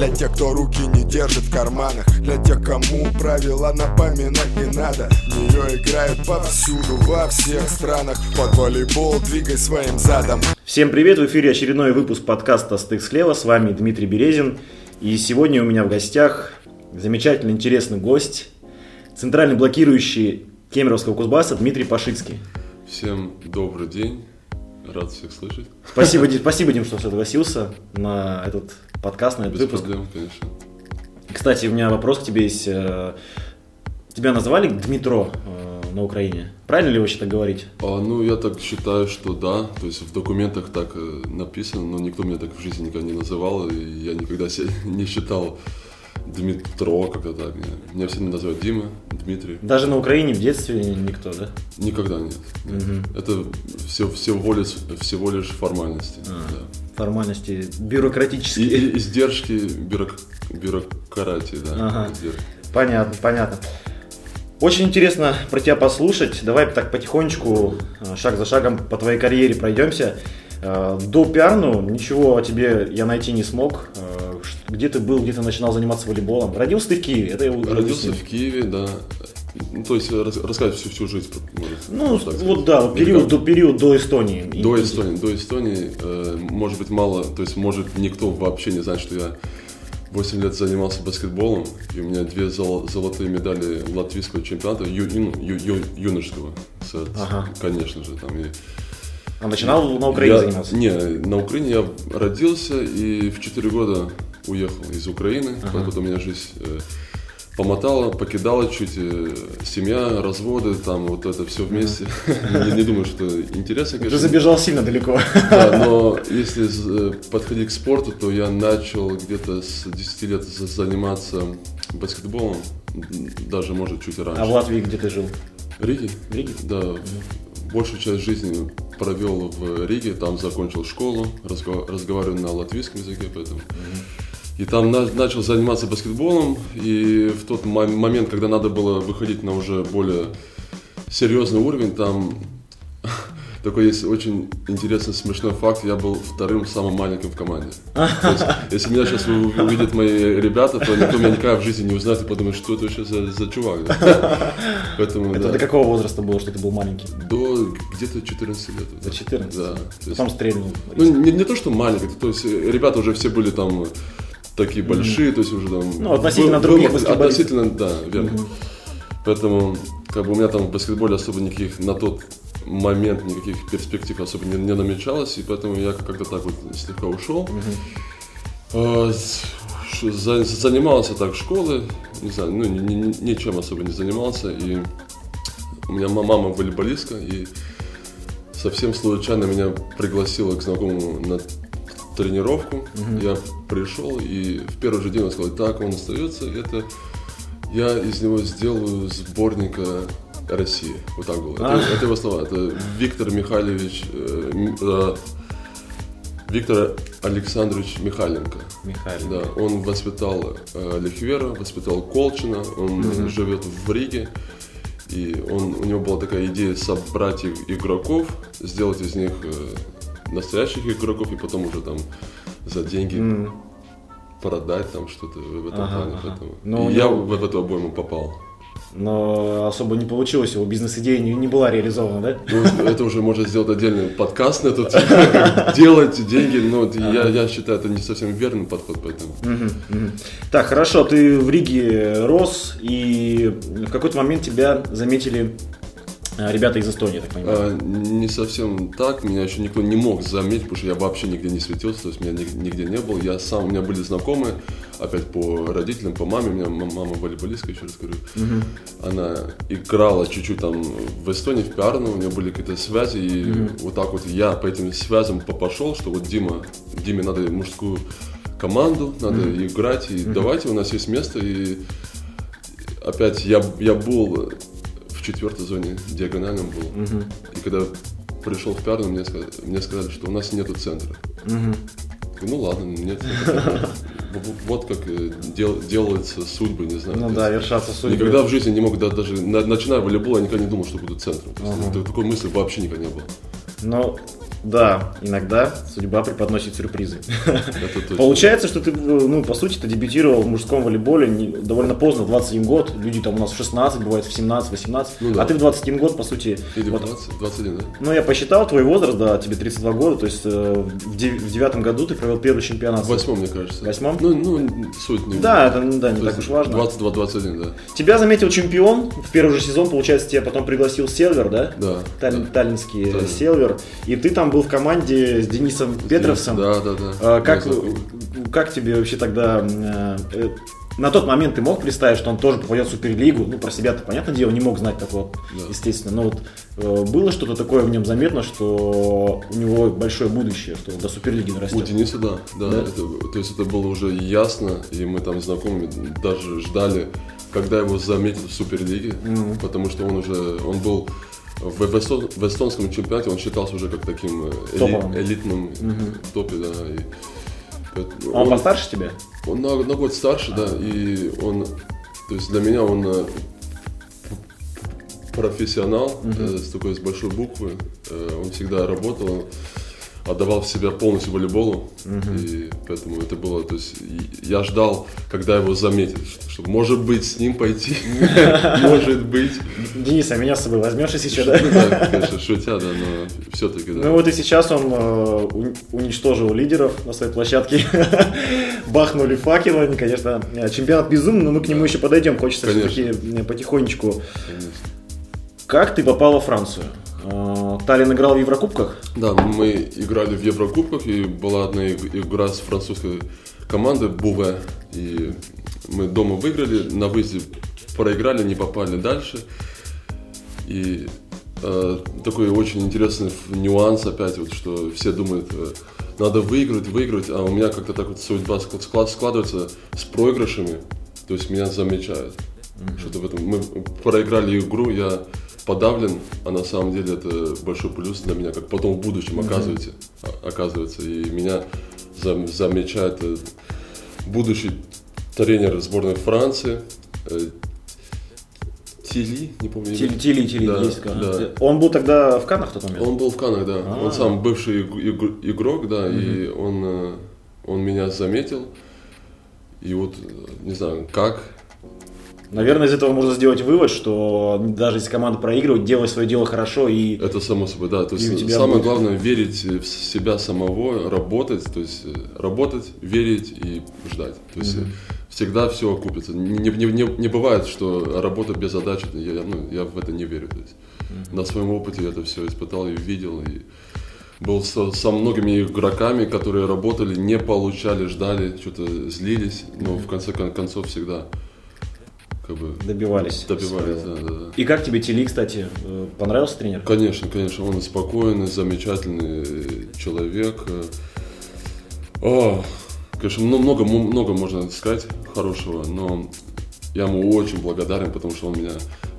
Для тех, кто руки не держит в карманах. Для тех, кому правила напоминать не надо. Нее играют повсюду, во всех странах. Под волейбол двигай своим задом. Всем привет, в эфире очередной выпуск подкаста «Стык слева», с вами Дмитрий Березин. И сегодня у меня в гостях замечательный, интересный гость, центральный блокирующий Кемеровского Кузбасса Дмитрий Пашицкий. Всем добрый день, рад всех слышать. Спасибо, Дим, спасибо, Дим, что согласился на этот подкаст, на этот Без выпуск. проблем, конечно. Кстати, у меня вопрос к тебе есть. Э, Тебя называли Дмитро э, на Украине? Правильно ли вообще так говорить? А, ну, я так считаю, что да, то есть в документах так э, написано, но никто меня так в жизни никогда не называл, и я никогда себя не считал Дмитро, как-то так. Меня все называют Дима, Дмитрий. Даже на Украине в детстве никто, да? Никогда нет. Это все, всего, лишь, всего лишь формальности. А. да. Формальности И, бюрократические. и- издержки бюрок, бюрократии, да. Ага. издержки. Понятно, понятно. Очень интересно про тебя послушать. Давай так потихонечку, э, шаг за шагом по твоей карьере пройдемся. Э, До пиарну ничего о тебе я найти не смог. Э, Где ты был, где ты начинал заниматься волейболом? Родился ты в Киеве? Это я уже Родился выяснил. в Киеве, да. Ну, то есть рас- рассказать всю, всю жизнь. Ну, так сказать. вот да, период, до, период до Эстонии. До Эстонии, до Эстонии, э, может быть, мало, то есть, может, никто вообще не знает, что я 8 лет занимался баскетболом, и у меня две зол- золотые медали латвийского чемпионата, ю- ю- ю- ю- юношеского, Ага. конечно же, там. И А начинал на Украине я- заниматься? Не, на Украине я родился и в 4 года уехал из Украины, потом меня жизнь э, помотала, покидала чуть, э, семья, разводы, там вот это все вместе. Не, не думаю, что интересно, Ты конечно. забежал сильно далеко. Да, но если з- подходить к спорту, то я начал где-то с 10 лет за- заниматься баскетболом, даже, может, чуть раньше. А в Латвии где ты жил? Риге? Риге? Да, большую часть жизни провел в Риге, там закончил школу, разго- разговариваю на латвийском языке, поэтому... И там на- начал заниматься баскетболом, и в тот мо- момент, когда надо было выходить на уже более серьезный уровень, там такой есть очень интересный, смешной факт. Я был вторым самым маленьким в команде. То есть, если меня сейчас увидят мои ребята, то никто меня никогда в жизни не узнает и подумает, что это вообще за, за чувак. да. Поэтому, Это да. до какого возраста было, что ты был маленький? До где-то 14 лет. До 14? Да. Есть, Потом стрельнул. ну, не, не то, что маленький, то есть э, ребята уже все были там э, такие большие, то есть уже там... Ну, относительно был- других был-. Относительно, да, верно. Поэтому, как бы у меня там в баскетболе особо никаких на тот момент никаких перспектив особо не, не намечалось, и поэтому я как-то так вот слегка ушел. За- занимался так школы, не знаю, ну, ни- ни- ничем особо не занимался, и у меня ма- мама волейболистка, и совсем случайно меня пригласила к знакомому на тренировку. Я пришел, и в первый же день он сказал, так, он остается, это я из него сделаю сборника России. Вот так было. Это, это его слова. Это Виктор Михайлович, э, э, Виктор Александрович Михайленко. Михаил. Да, он воспитал э, Лихвера, воспитал Колчина, он живет в Риге. И он, у него была такая идея собрать иг- игроков, сделать из них э, настоящих игроков и потом уже там за деньги продать там что-то в этом Ага, плане. ага. Поэтому. Но и я него- в, в эту обойму попал. Но особо не получилось, его бизнес-идея не, не была реализована, да? Ну, это уже можно сделать отдельный подкаст на этот, делать деньги. Но я, я считаю, это не совсем верный подход, поэтому. Так, хорошо, ты в Риге рос, и в какой-то момент тебя заметили ребята из Эстонии, так понимаю. А, не совсем так, меня еще никто не мог заметить, потому что я вообще нигде не светился, то есть меня нигде не было. Я сам, у меня были знакомые, опять по родителям, по маме, у меня мама волейболистка, еще раз говорю. Она играла чуть-чуть там в Эстонии, в Пиарно, у нее были какие-то связи, и вот так вот я по этим связям по- пошел, что вот Дима, Диме надо мужскую команду, надо играть, и давайте, у нас есть место, и опять я, я был в четвертой зоне, диагональном был. И когда пришел в Пиарну, мне сказали, мне сказали, что у нас нету центра. Ну ладно, нет. Вот как э, дел- делаются судьбы, не знаю. Ну да, есть вершаться судьбы. Никогда в жизни не мог, да- даже на- начиная волейбол, я никогда не думал, что буду центром. То есть, так- Такой мысли вообще никогда не было. Но Да, иногда судьба преподносит сюрпризы. Получается, что ты, ну, по сути, ты дебютировал в мужском волейболе довольно поздно, в 21 год. Люди там у нас в 16, бывает в 17, 18. Ну да. А ты в 21 год, по сути, Или вот 20, 21, да? Ну, я посчитал твой возраст, да, тебе 32 года, то есть э, в дев- в девятом году ты провел первый чемпионат. В восьмом, мне кажется. В восьмом? Ну, ну, суть не Да, это ну, да, не так уж важно. 22-21, да. Тебя заметил чемпион в первый же сезон, получается, тебя потом пригласил Селвер, да? Да. Таллин- да. Таллинский Таллин. Селвер. И ты там был в команде с Денисом Петровсом. Да, да, да. А, как, как тебе вообще тогда... э, на тот момент ты мог представить, что он тоже попадет в Суперлигу? Ну, про себя-то, понятное дело, не мог знать такого, Да. естественно. Но вот э, было что-то такое в нем заметно, что у него большое будущее, что до Суперлиги У нарастет? Дениса, да. да, Да? Это, то есть это было уже ясно, и мы там знакомы, даже ждали, когда его заметят в Суперлиге, потому что он уже, он был в, в эсто- в эстонском чемпионате, он считался уже как таким э, эли- элитным в топе, да. и А он, постарше тебя? Он на, на год старше, да, и он, то есть для меня он э, профессионал э, с такой с большой буквы. Э, он всегда работал, отдавал себя полностью волейболу, и поэтому это было, то есть я ждал, когда его заметят, что, что может быть с ним пойти, может быть. Денис, а меня с собой возьмешь, если что, да? Ну да, конечно, шутя, да, но все-таки, да. Ну вот и сейчас он э, уни- уничтожил лидеров на своей площадке. Бахнули факелы, они, конечно, э, чемпионат безумный, но мы к нему еще подойдем. Хочется все-таки потихонечку. Конечно. Как ты попал во Францию? Э, Таллин играл в Еврокубках? Да, мы играли в Еврокубках, и была одна иг- игра с французской командой Буве. И мы дома выиграли, на выезде проиграли, не попали дальше. И э, такой очень интересный нюанс опять, вот, что все думают, э, надо выиграть, выиграть, а у меня как-то так вот судьба ск- склад- складывается с проигрышами, то есть меня замечают. Что-то в этом. Мы проиграли игру, я подавлен, а на самом деле это большой плюс для меня, как потом в будущем оказывается, а- оказывается. И меня зам- замечает э, будущий тренер сборной Франции, э, Тили, не помню. Тили, Тили, Тили, Да, есть да. Он был тогда в Канах в тот момент? Он был в Канах, да. А. Он сам бывший иг- иг- игрок, да, и он, э, он меня заметил. И вот, не знаю, как, Наверное, из этого можно сделать вывод, что даже если команда проигрывает, делай свое дело хорошо и Это само собой, да. То есть самое будет- главное верить в себя самого, работать, то есть э, работать, верить и ждать. То есть э, всегда все окупится. Не, не, не, не бывает, что работа без задачи. Я, ну, я в это не верю. То есть на своем опыте я это все испытал и видел. И был со, со многими игроками, которые работали, не получали, ждали, что-то злились, но в конце кон- концов всегда как бы добивались. добивались. своего. Да, да, да. И как тебе Тили, кстати, э, понравился тренер? Конечно, конечно, он спокойный, замечательный человек. О, конечно, ну, много, много можно сказать хорошего, но я ему очень благодарен, потому что он меня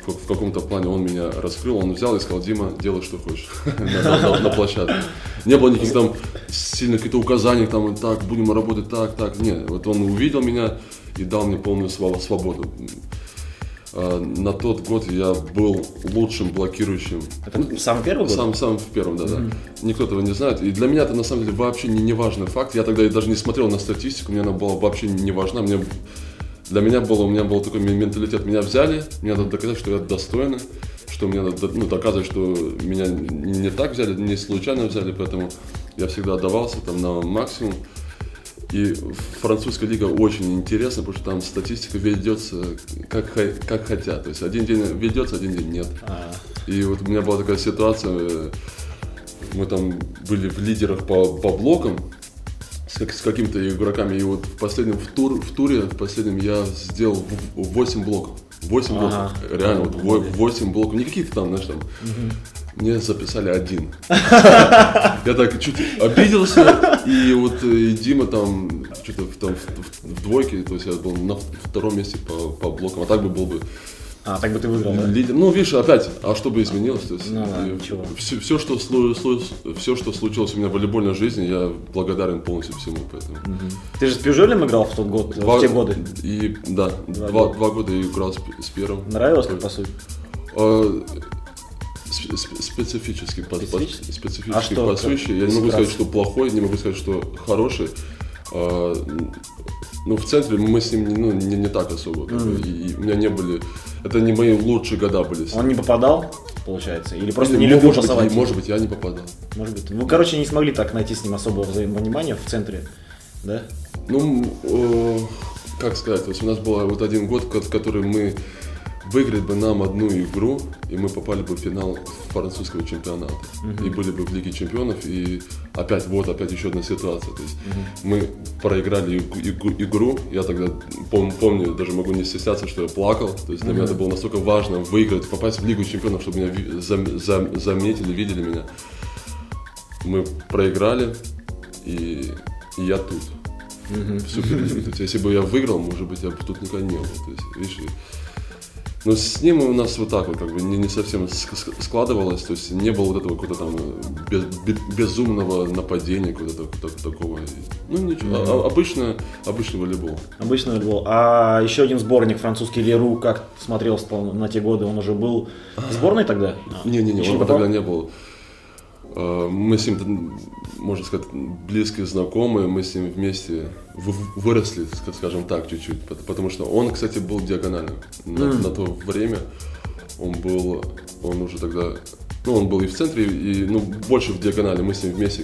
в каком-то плане он меня раскрыл, он взял и сказал, Дима, делай что хочешь на, площадке. Не было никаких там сильных каких-то указаний, там, так, будем работать так, так. Нет, вот он увидел меня и дал мне полную свободу. А, На тот год я был лучшим блокирующим Это самый первый год? сам, сам в первом, да, да. Никто этого не знает. И для меня это на самом деле вообще не, не важный факт. Я тогда и даже не смотрел на статистику, мне она была вообще не важна. Мне, для меня было, у меня был такой мен- менталитет. Меня взяли, мне надо доказать, что я достойный, что мне надо ну, доказывать, что меня не так взяли, не случайно взяли, поэтому я всегда отдавался там на максимум. И французская лига очень интересна, потому что там статистика ведется как, как хотят. То есть один день ведется, один день нет. А, И вот у меня была такая ситуация, э, мы там были в лидерах по, по блокам с, как- с какими-то игроками, и вот в последнем в, тур, в туре, в последнем я сделал 8 блоков. 8 Ага. блоков, реально, вот во- 8 блоков, не какие-то там, знаешь, там, мне записали один. Я так чуть обиделся, и вот э, и Дима там что-то в, там, в, в двойке, то есть я был на втором месте по, по блокам, а так бы был бы а, так бы ты выиграл, да? Лидер. Ну, видишь, опять, а что бы изменилось? То есть, Ну да, и ничего. все, все, что, слу- слу- все, что случилось у меня в волейбольной жизни, я благодарен полностью всему. Поэтому. Ты же с Пюжелем играл в тот год, Два- в те годы. И, да, Два два, года. два года я играл с, с первым. Нравилось, как по сути? А, специфический, по- по- Специфический? А что. Я не могу сказать, что плохой, не могу сказать, что хороший. А, ну, в центре мы с ним ну, не, не так особо. как бы, и, и у меня не были... Это не мои лучшие года были. Он не попадал, получается? Или просто Или, не любил может быть, может быть, я не попадал. Может быть. Ну, короче, не смогли так найти с ним особого взаимопонимания в центре, да? Ну, э, как сказать, то есть у нас был вот один год, ко- который мы выиграли бы нам одну игру, и мы попали бы в финал французского чемпионата. И были бы в Лиге чемпионов, и опять, вот опять еще одна ситуация. То есть мы проиграли игру, я тогда пом- помню, даже могу не стесняться, что я плакал. То есть для меня это было настолько важно выиграть, попасть в Лигу чемпионов, чтобы меня зам- зам- заметили, видели меня. Мы проиграли, и, и я тут. В Суперлиге. То есть, если бы я выиграл, может быть, я бы тут никогда не был. То есть, видишь, но с ним у нас вот так вот как бы не, не совсем складывалось, то есть не было вот этого какого-то там без- бе- безумного нападения, какого-то так- так- такого. Ну ничего, а- а- обычно, обычный волейбол. Обычный волейбол. А еще один сборник французский Леру, как смотрелся на те годы, он уже был в сборной тогда? А, Не-не-не, он тогда не был. Э, Мы с ним, можно сказать, близкие знакомые, мы с ним вместе выросли, ска- скажем так, чуть-чуть. пот- Потому что он, кстати, был диагональным. На, на то время он был, он уже тогда, ну, он был и в центре, и, ну, больше в диагонали, мы с ним вместе.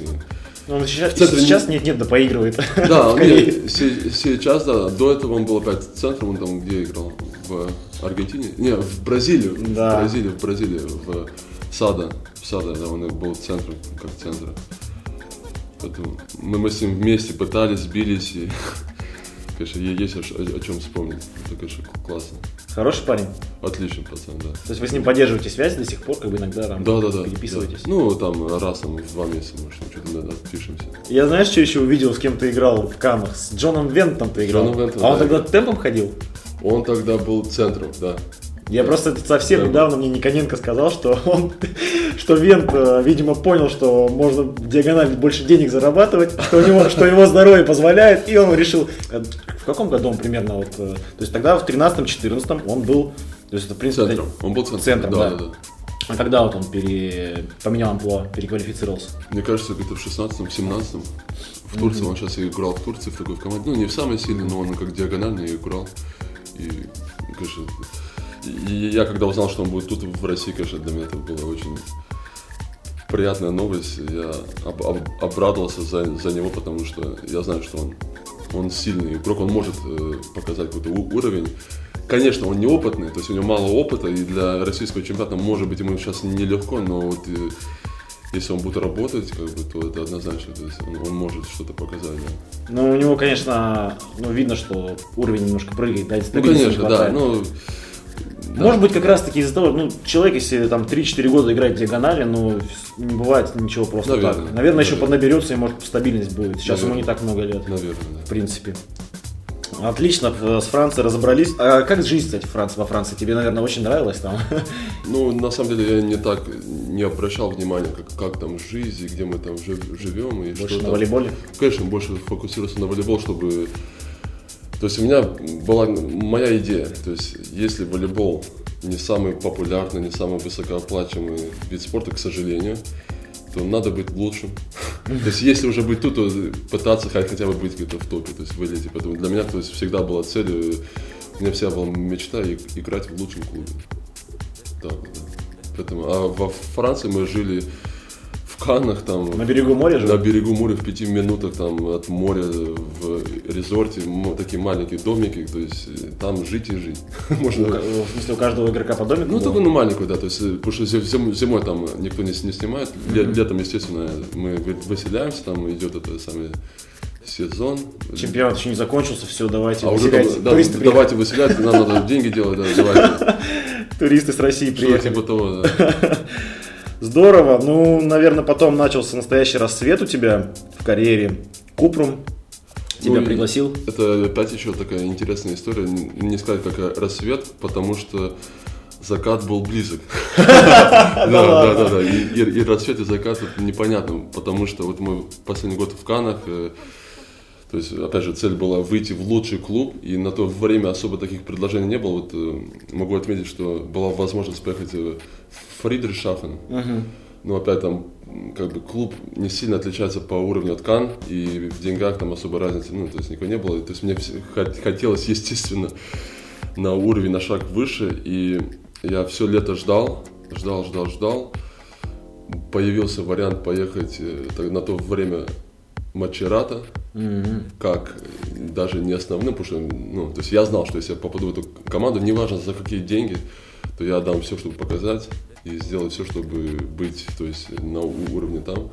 Ну, он сейчас, центре сейчас нет-нет, да поигрывает. Да, В нет, се- сейчас, да, до этого он был опять центром, он там где играл? В Аргентине? Не, в Бразилии. Да. В Бразилии, в Бразилии, в Сада. В Сада, да, он был центром, как центр. Поэтому мы, мы с ним вместе пытались, бились, и, конечно, есть о, ш- о чем вспомнить. Это, конечно, классно. Хороший парень. Отличный пацан, да. То есть вы с ним поддерживаете связь до сих пор, как бы иногда там Да, да, да. переписываетесь? да. Ну, там раз там, в два месяца, может, что-то иногда отпишемся. Я знаешь, что еще увидел, с кем ты играл в Канах? С Джоном Вентом ты играл. Джоном Вентом, а он да, тогда играл. темпом ходил? Он тогда был центром, да. Я просто совсем Да. недавно мне Никоненко сказал, что он, что Вент, э, видимо, понял, что можно в диагонали больше денег зарабатывать, что у него, что его здоровье позволяет, и он решил, э, в каком году он примерно вот, э, то есть тогда в 13-14 он был, то есть это в принципе Центром. Он был центром. Центром, да. да, да. А когда вот он пере... поменял амплуа, переквалифицировался? Мне кажется, где-то в 16-м, 17-м. В Турции, он сейчас играл в Турции в такой команде. Ну, не в самой сильной, но он как диагональный играл. И, конечно, и я когда узнал, что он будет тут, в России, конечно, для меня это была очень приятная новость. Я об- об- обрадовался за, за него, потому что я знаю, что он, он сильный игрок, он может э, показать какой-то уровень. Конечно, он неопытный, то есть у него мало опыта, и для российского чемпионата, может быть, ему сейчас нелегко, но вот э, если он будет работать, как бы, то это однозначно, то есть он, он может что-то показать. Да. Ну, у него, конечно, ну, видно, что уровень немножко прыгает, да, Ну, конечно, да. хватает. Ну, Может быть, как раз таки из-за того, ну, человек, если там 3-4 года играет в диагонали, ну, не бывает ничего просто Наверное. так. Наверное, еще Наверное. поднаберется и, может, стабильность будет. Сейчас ему Наверное. не так много лет, наверное, да. в принципе. Отлично, в- с Францией разобрались. А как жизнь, кстати, Франции, во Франции? Тебе, наверное, очень нравилось там? Ну, на самом деле, я не так не обращал внимания, как, как там жизнь, и где мы там жив- живем. И Больше что на там. волейболе? Конечно, больше фокусировался на волейбол, чтобы... То есть у меня была моя идея, то есть если волейбол не самый популярный, не самый высокооплачиваемый вид спорта, к сожалению, то надо быть лучшим. То есть если уже быть тут, то пытаться хоть- хотя бы быть где-то в топе, то есть в элите. Поэтому для меня то есть, всегда была цель, у меня вся была мечта играть в лучшем клубе. Так, да. Поэтому, а во Франции мы жили в Каннах, там, На берегу моря на же? берегу моря в пяти минутах там от моря в резорте, такие маленькие домики, то есть э, там жить и жить. Можно. В смысле, у каждого игрока по домику? Ну, только ну, маленькую, да, то есть, э, потому что зим- зим- зимой там никто не, не снимает, Ле- летом, естественно, мы вы- выселяемся, там идет это самый сезон. Чемпионат еще не закончился, все, давайте А уже там, да, туристы, приехали. давайте выселять, нам надо деньги делать, да, давайте. туристы с России Что-то приехали. типа того, да. Здорово. Ну, наверное, потом начался настоящий рассвет у тебя в карьере. Купрум тебя Ну, пригласил. Это опять еще такая интересная история. Не сказать, как рассвет, потому что закат был близок. Да, да, да, да. И рассвет, и закат непонятно, потому что вот мы последний год в Канах, э, То есть, опять же, цель была выйти в лучший клуб, и на то время особо таких предложений не было. Вот э, могу отметить, что была возможность поехать в Фридрихшафен. Мгм. Но опять там как бы клуб не сильно отличается по уровню от Кан, и в деньгах там особой разницы, ну, то есть никакой не было. То есть мне хотелось, естественно, на уровень, на шаг выше, и я все лето ждал, ждал, ждал, ждал. Появился вариант поехать э, так- на то время Мачерата, Мгм. как даже не основным, потому что, ну, то есть я знал, что если я попаду в эту команду, неважно за какие деньги, то я отдам все, чтобы показать и сделать все, чтобы быть, то есть на уровне там.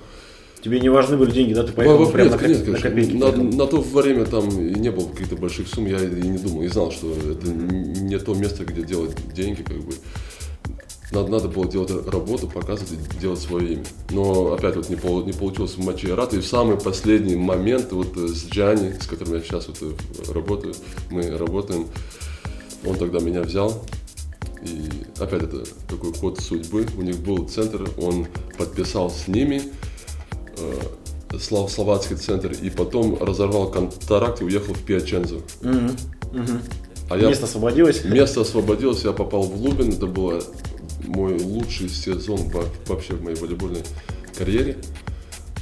Тебе не важны были деньги, да? Ты поехал Во- прям нет, на, нет, на копейки. На, на то время там и не было каких-то больших сумм, я и не думал, и знал, что это не то место, где делать деньги, как бы. Надо, надо было делать работу, показывать и делать свое имя. Но опять вот не, пол- не получилось в матче Рата. И в самый последний момент вот э, с Джани, с которым я сейчас вот э, работаю, мы работаем, он тогда меня взял. И опять это такой ход судьбы. У них был центр, он подписал с ними э, слов- словацкий центр, и потом разорвал контракт и уехал в Пиачензо. Мгм. Мгм. А я Место освободилось. Место освободилось, я попал в Лубин. Это был мой лучший сезон во- вообще в моей волейбольной карьере.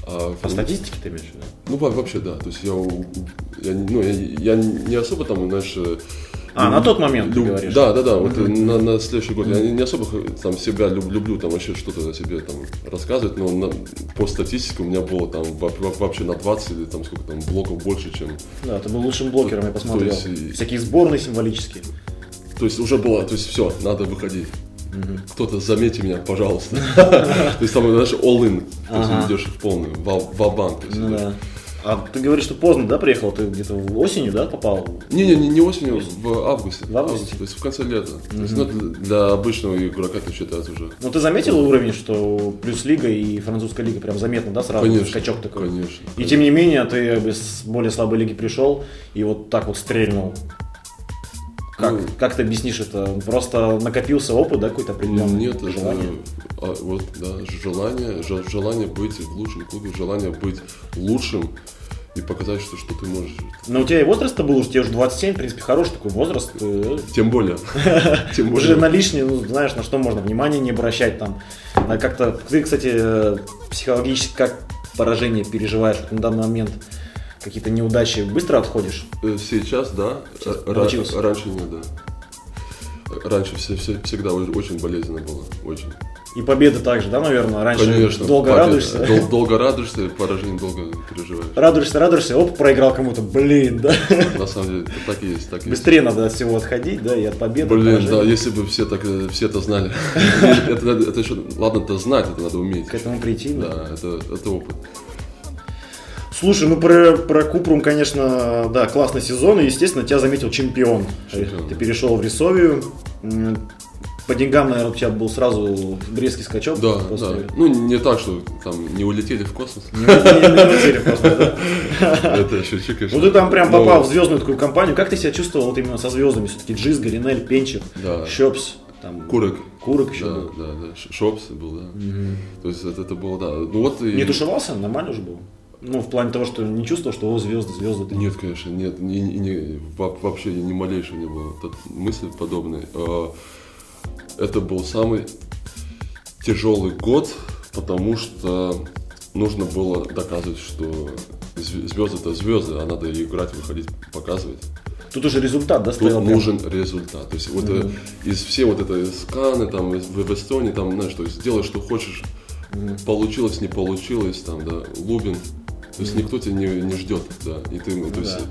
А По статистике ты имеешь в виду? Ну, во- вообще, да. То есть я, я, ну, я, я не особо там, знаешь... А, на тот момент ты люб- говоришь. Да, да, да. Вот на, на следующий год. Я не, не особо там себя люб- люблю, там вообще что-то о себе там рассказывать, но на- по статистике у меня было там во- во- вообще на 20 или там сколько там блоков больше, чем... Да, ты был лучшим блокером, я посмотрел. есть и- Всякие сборные символические. То есть уже было, то есть все, надо выходить. Кто-то заметьте меня, пожалуйста. То есть там, знаешь, all-in. То есть идешь в полный, в банк Ну да. А ты говоришь, что поздно, да, приехал? Ты где-то осенью, да, попал? Не-не, не, не осенью, в августе. В августе? То есть в конце лета. То есть, ну, для обычного игрока это считается уже. Ну ты заметил уровень, что плюс лига и французская лига прям заметно, да, сразу Конечно, скачок такой? конечно. И тем не менее, ты с более слабой лиги пришел и вот так вот стрельнул. Как, Ну, как ты объяснишь это? Просто накопился опыт, да, какой-то определенный? Нет, это желание? а, вот, да, желание, жел- желание быть в лучшем клубе, желание быть лучшим и показать, что, что ты можешь. Но у тебя и возраст-то был, уже тебе уже 27, в принципе, хороший такой возраст. э, Тем более. Тем Уже более. на лишнее, ну, знаешь, на что можно внимание не обращать там. А как-то, ты, кстати, э, психологически как поражение переживаешь на данный момент? Какие-то неудачи быстро отходишь? Э, Сейчас, да. Сейчас Ра-. Раньше нет, да. Раньше все, все- всегда очень болезненно было. Очень. И победы также, да, наверное? Раньше Конечно. долго победа. радуешься. Дол- долго радуешься, поражение долго переживаешь. Радуешься, радуешься, оп, проиграл кому-то, блин, да. На самом деле, это так и есть. Так и есть. Быстрее надо от всего отходить, да, и от победы. Блин, поражения. да, если бы все так э, все это знали. это, еще, ладно, это знать, это надо уметь. К этому прийти, да. Да, это, это опыт. Слушай, ну про, про Купрум, конечно, да, классный сезон, и, естественно, тебя заметил чемпион. Чемпион. Ты перешел в Рисовию. По деньгам, наверное, у тебя был сразу резкий скачок. Да, после- да. Ну, не так, что там не улетели в космос. Не, улетели просто, да. Это шучу, конечно. Ну ты там прям попал в звездную такую компанию. Как ты себя чувствовал вот именно со звездами? Все-таки Джиз, Гаринель, Пенчик, Да. Щопс, там, Курок. Курок еще Да, был. да, да. Шопс был, да. То есть это, это было, да. Ну вот и... Не тушевался? Нормально уже был? Ну, в плане того, что не чувствовал, что о, звезды, звезды. Нет, конечно, нет, ни, ни- ни- во- вообще ни малейшего не было тут мысли подобной. А, Это был самый тяжелый год, потому что нужно было доказывать, что звезды это звезды, а надо играть, выходить, показывать. Тут уже результат, да, Тут стоял? прям? нужен результат. То есть вот э, из все вот это сканы там из- в, Эстонии там знаешь, то есть делай что хочешь, получилось не получилось там да Лубин. То есть никто тебя не, не ждет, да, и ты, то есть да.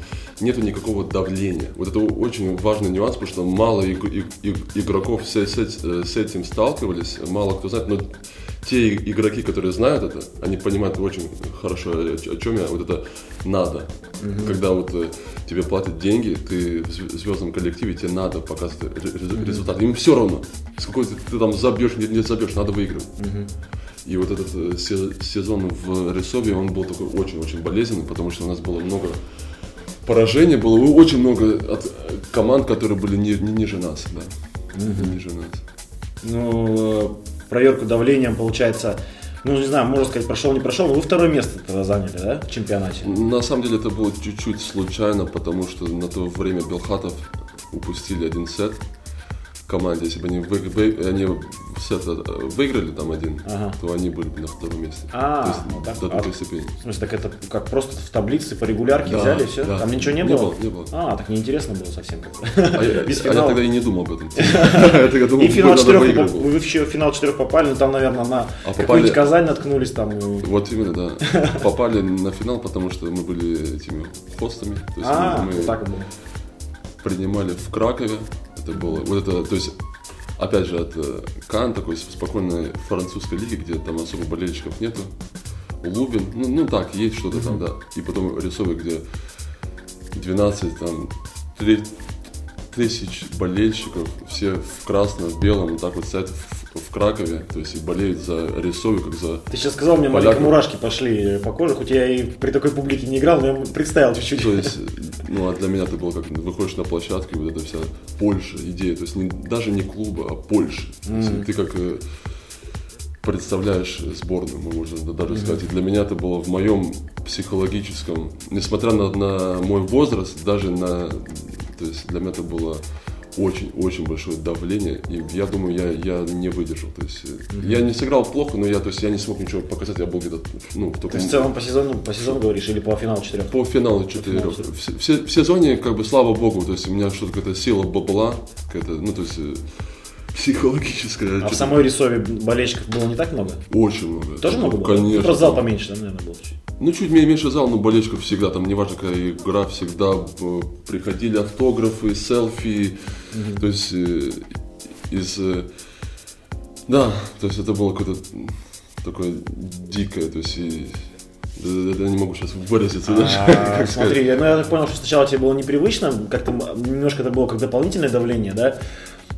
нету никакого давления. Вот это очень важный нюанс, потому что мало иг- иг- иг- игроков с, с с этим сталкивались, мало кто знает, но те игроки, которые знают это, они понимают очень хорошо, о, чем я, вот это надо. Когда вот э, тебе платят деньги, ты в зв- звездном коллективе, тебе надо показывать ре- результат. Им все равно, сколько ты, ты там забьешь, не, не забьешь, надо выигрывать. И вот этот э, се- сезон в Рисове, он был такой очень-очень болезненный, потому что у нас было много поражений, было очень много от э, команд, которые были ни- ни- ниже нас, да. Ниже нас. Ну, э, проверку давлением, получается, ну, не знаю, можно сказать, прошел, не прошел, но вы второе место тогда заняли, да, в чемпионате? На самом деле это было чуть-чуть случайно, потому что на то время Белхатов упустили один сет команде, если бы они, вы, вы, они сет э, выиграли там один, ага. то они были бы на втором месте. А, то есть, ну, так, до такой а, степени. В смысле, так это как просто в таблице по регулярке да, взяли все? Да. Там ничего не, не было? было? Не было. А, так неинтересно было совсем а, я, а я тогда и не думал об этом. И финал четырех, вы еще в финал четырех попали, но там, наверное, на а какую-нибудь Казань наткнулись там. Вот именно, да. Попали на финал, потому что мы были этими хостами. А, так было принимали в Кракове. Это было, вот это, то есть опять же, от э, Кан, такой спокойной французской лиги, где там особо болельщиков нету. Лубин, ну, ну так, есть что-то mm-hmm. там, да. И потом рисовик, где 12, там, 3 тысяч болельщиков, все в красном, в белом, вот так вот стоят в, в Кракове, то есть и болеют за рисовик, как за Ты сейчас сказал, мне маленькие мурашки пошли по коже, хоть я и при такой публике не играл, но я представил чуть-чуть. То есть, ну, а для меня это было как выходишь на площадку, и вот эта вся Польша, идея, то есть не, даже не клуба, а Польша. Mm-hmm. Ты как э, представляешь сборную, мы можем даже mm-hmm. сказать. И для меня это было в моем психологическом, несмотря на, на мой возраст, даже на, то есть для меня это было очень-очень большое давление, и я думаю, я, я не выдержал. То есть mm-hmm. я не сыграл плохо, но я, то есть, я не смог ничего показать, я был где-то, ну, таком... То есть в целом по сезону, по сезону говоришь, или по финалу четырех? По финалу четырех. В, в, в сезоне, как бы, слава богу, то есть у меня что-то какая-то сила была, какая-то, ну, то есть э, психологическая. А в самой Рисове болельщиков было не так много? Очень много. Тоже много было? Конечно. Просто зал поменьше, да, наверное, был ну, чуть меньше зал, но болельщиков всегда, там, неважно, какая игра, всегда э, приходили автографы, селфи, mm-hmm. то есть э, из... Э, да, то есть это было какое-то такое дикое, то есть и, я не могу сейчас выразиться даже. А, смотри, я, ну, я так понял, что сначала тебе было непривычно, как-то немножко это было как дополнительное давление, да?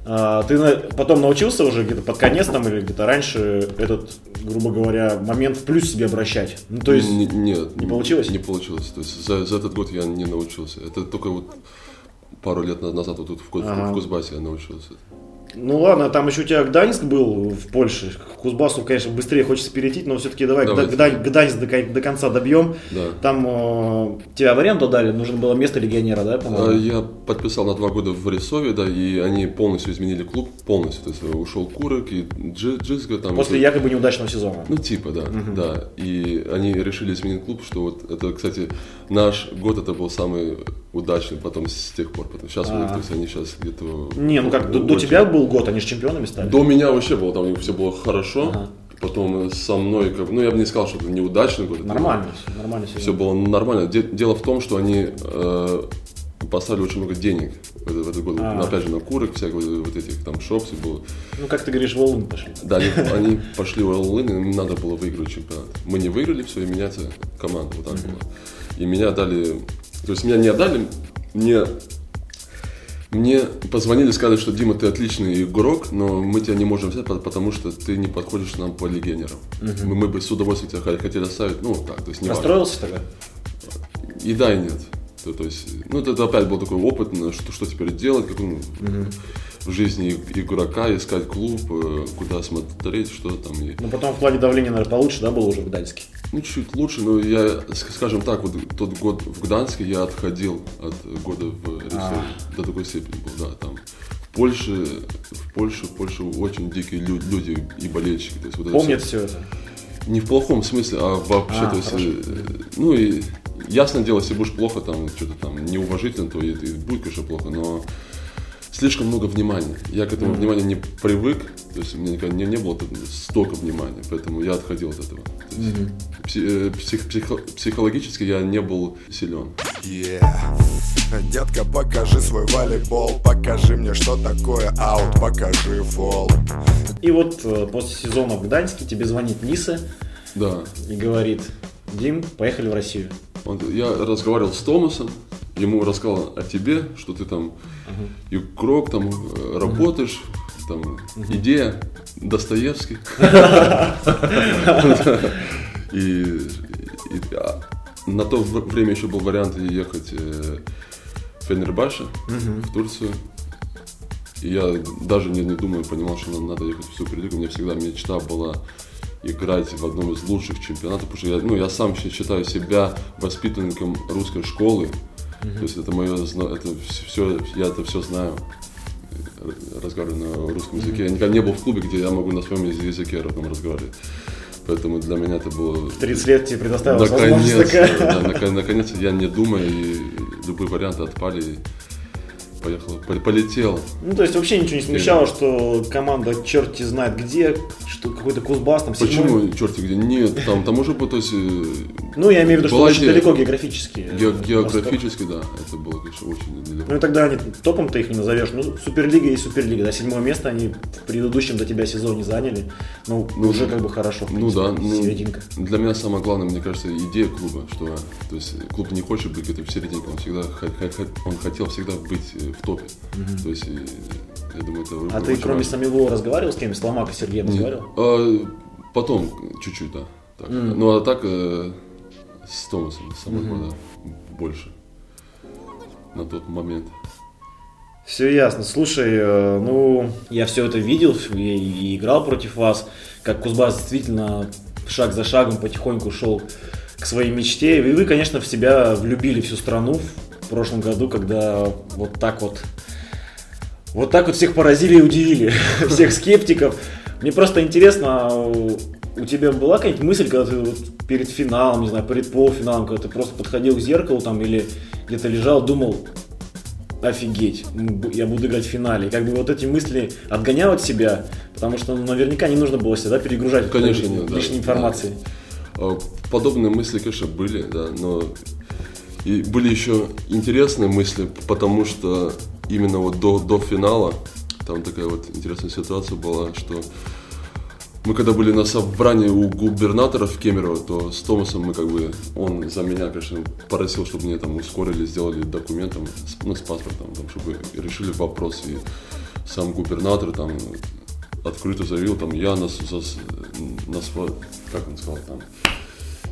А, ты потом научился уже где-то под конец там или где-то раньше этот, грубо говоря, момент в плюс себе обращать? Ну, то есть... Нет. Не получилось? Не получилось. То есть за, за этот год я не научился. Это только вот пару лет назад вот тут в, ага. в Кузбассе я научился. Ну ладно, там еще у тебя Гданьск был в Польше. К Кузбассу, конечно, быстрее хочется перейти, но все-таки давай Гдань, Гданьск до, до конца добьем. Да. Там э, тебя в аренду дали, нужно было место легионера, да, по-моему? А, я подписал на два года в Рисове, да, и они полностью изменили клуб, полностью. То есть ушел Курок и Джизга. Там, После это... якобы неудачного сезона. Ну, типа, да, угу. да. И они решили изменить клуб, что вот это, кстати, наш год это был самый удачный потом с тех пор. Потом сейчас, а то есть они сейчас где-то... Не, ну как, до, до тебя был год, они же чемпионами стали. До меня вообще было, там у них все было хорошо. Ага. Потом со мной, как, ну я бы не сказал, что это неудачный год. Нормально, все, нормально все. Все было нормально. Дело в том, что они э, поставили очень много денег в, в этот год. А. Опять же, на курок, всяких вот этих там шопсов было. Ну, как ты говоришь, в All пошли. Да, они, они пошли в All им надо было выиграть чемпионат. Мы не выиграли, все, и меняется команда. Вот так mm-hmm. было. И меня дали... То есть меня не отдали, мне мне позвонили, сказали, что Дима, ты отличный игрок, но мы тебя не можем взять, потому что ты не подходишь нам по легионерам. Угу. Мы, мы бы с удовольствием тебя хотели оставить, ну так, то есть не Расстроился тогда? И да, и нет. То, то есть, ну это, это опять был такой опыт, что, что теперь делать, как, ну, угу в жизни игрока, искать клуб, э, куда смотреть, что там. Ну, потом в плане давления, наверное, получше, да, было уже в Гданьске? Ну, чуть лучше, но я, скажем так, вот тот год в Гданьске я отходил от года в Рисове. А. До такой степени был, да, там. В Польше, в Польше, в Польше очень дикие люди и болельщики. То есть, вот Помнят все, все это? Не в плохом смысле, а вообще, а, то есть, хорошо. Э, ну и ясное дело, если будешь плохо, там, что-то там неуважительно, то и, и будет, конечно, плохо, но слишком много внимания. Я к этому mm-hmm. вниманию не привык, то есть у меня никогда не, не было столько внимания, поэтому я отходил от этого. Mm-hmm. Псих, психо, психологически я не был силен. Yeah. Детка, покажи свой волейбол, покажи мне, что такое аут, покажи фол. И вот э, после сезона в Гданьске тебе звонит Ниса да. и говорит, Дим, поехали в Россию. Он, я разговаривал с Томасом, ему рассказал о тебе, что ты там uh-huh. игрок, там uh-huh. работаешь, там идея Достоевский. И а, на то время еще был вариант ехать э, в Фенербаше, в Турцию. И я даже не, не думаю, понимал, что надо ехать в Суперлигу. У меня всегда мечта была играть в одном из лучших чемпионатов, потому что я, ну, я сам считаю себя воспитанником русской школы, mm-hmm. то есть это мое, это все, я это все знаю, разговариваю на русском языке. Mm-hmm. Я никогда не был в клубе, где я могу на своем языке родном разговаривать. Поэтому для меня это было... 30 лет тебе предоставилось наконец, да, наконец, наконец я не думаю, и любые варианты отпали. И поехал, полетел. Ну, то есть вообще ничего не смущало, что команда черти знает где, что какой-то Кузбасс там Почему седьмой... черти где? Нет, там, там уже, то есть... Э, ну, я имею в виду, что очень далеко географически. Ге географически, да, это было, конечно, очень далеко. Ну, и тогда они, топом ты их не назовешь. Ну, Суперлига и Суперлига, да, седьмое место они в предыдущем до тебя сезоне заняли. Ну, ну уже как бы хорошо. Ну да, ну, серединка. Для меня самое главное, мне кажется, идея клуба, что то есть клуб не хочет быть где-то в серединке, он всегда он хотел всегда быть э, в топе. Угу. То есть, я думаю, это А ты кроме самого разговаривал с кем? С Ломака Сергеем разговаривал? А, потом, чуть-чуть, да. Так. Mm. Ну, а так э, с Томасом самого, mm-hmm. да, больше на тот момент. Все ясно. Слушай, э, ну, я все это видел и, и играл против вас, как Кузбасс действительно шаг за шагом потихоньку шел к своей мечте. И вы, конечно, в себя влюбили всю страну прошлом году, когда вот так вот вот так вот всех поразили и удивили, всех скептиков. Мне просто интересно, а у тебя была какая-нибудь мысль, когда ты вот перед финалом, не знаю, перед полуфиналом, когда ты просто подходил к зеркалу там или где-то лежал, думал, офигеть, я буду играть в финале. И как бы вот эти мысли отгонял от себя, потому что ну, наверняка не нужно было себя перегружать конечно, лишней да, информацией. Да. Подобные мысли, конечно, были, да, но и были еще интересные мысли, потому что именно вот до, до финала, там такая вот интересная ситуация была, что мы когда были на собрании у губернатора в Кемерово, то с Томасом мы как бы, он за меня, конечно, просил, чтобы мне там ускорили, сделали документом, ну, с паспортом, там, чтобы решили вопрос. И сам губернатор там открыто заявил, там, я на, на, на, как он сказал, там,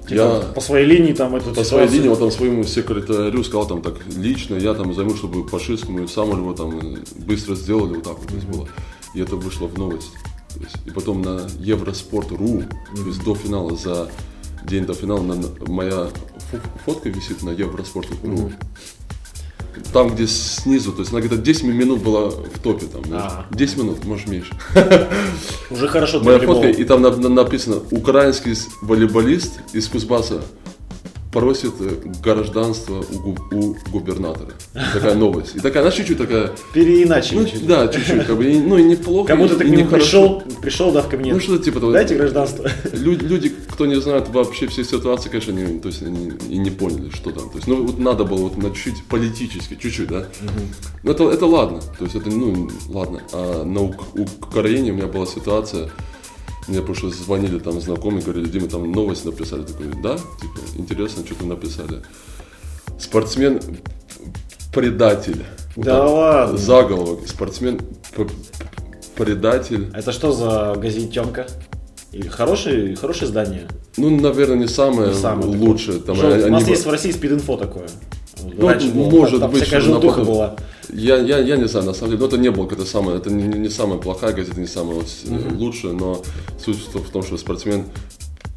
я по своей линии там эту По своей линии, вот там своему секретарю сказал там так лично, я там займу, чтобы по Шильскому и Самолеву там быстро сделали, вот так вот здесь было. И это вышло в новость. Есть, и потом на Евроспорт.ру, mm-hmm. то есть до финала, за день до финала, на, моя фотка висит на Евроспорт.ру. Mm-hmm там, где снизу, то есть она где-то 10 минут была в топе, там, а. 10 минут, может меньше. Уже хорошо. Моя фотка, и там написано «Украинский волейболист из Кузбасса просит э, гражданство у, у губернатора. Такая новость. И такая, она чуть-чуть такая... Переиначили. Ну, чуть да, чуть-чуть. Как бы, ну и неплохо. Как будто ты к нему пришел, пришел, да, в кабинет. Ну что-то типа того. Дайте гражданство. Люди, люди, кто не знает вообще все ситуации, конечно, не, то есть они и не поняли, что там. То есть, ну вот надо было вот на чуть-чуть политически, чуть-чуть, да. Угу. Но это, это ладно. То есть это, ну, ладно. А на Украине у меня была ситуация, мне просто звонили там знакомые, говорили, Дима, там новость написали. Такой, да, типа, интересно, что-то написали. Спортсмен предатель. Вот да ладно. Заголовок. Спортсмен предатель. Это что за газетенка? Хорошее, хорошее здание? Ну, наверное, не самое, не самое лучшее. Там, Жел... У нас есть в России спид-инфо такое. Ну, Раньше может там, быть, всякая желтуха была. Я, я, я не знаю, на самом деле, но это не было какая-то самая, это не, не самая плохая газета, не самая вот, mm-hmm. лучшая, но суть в том, что спортсмен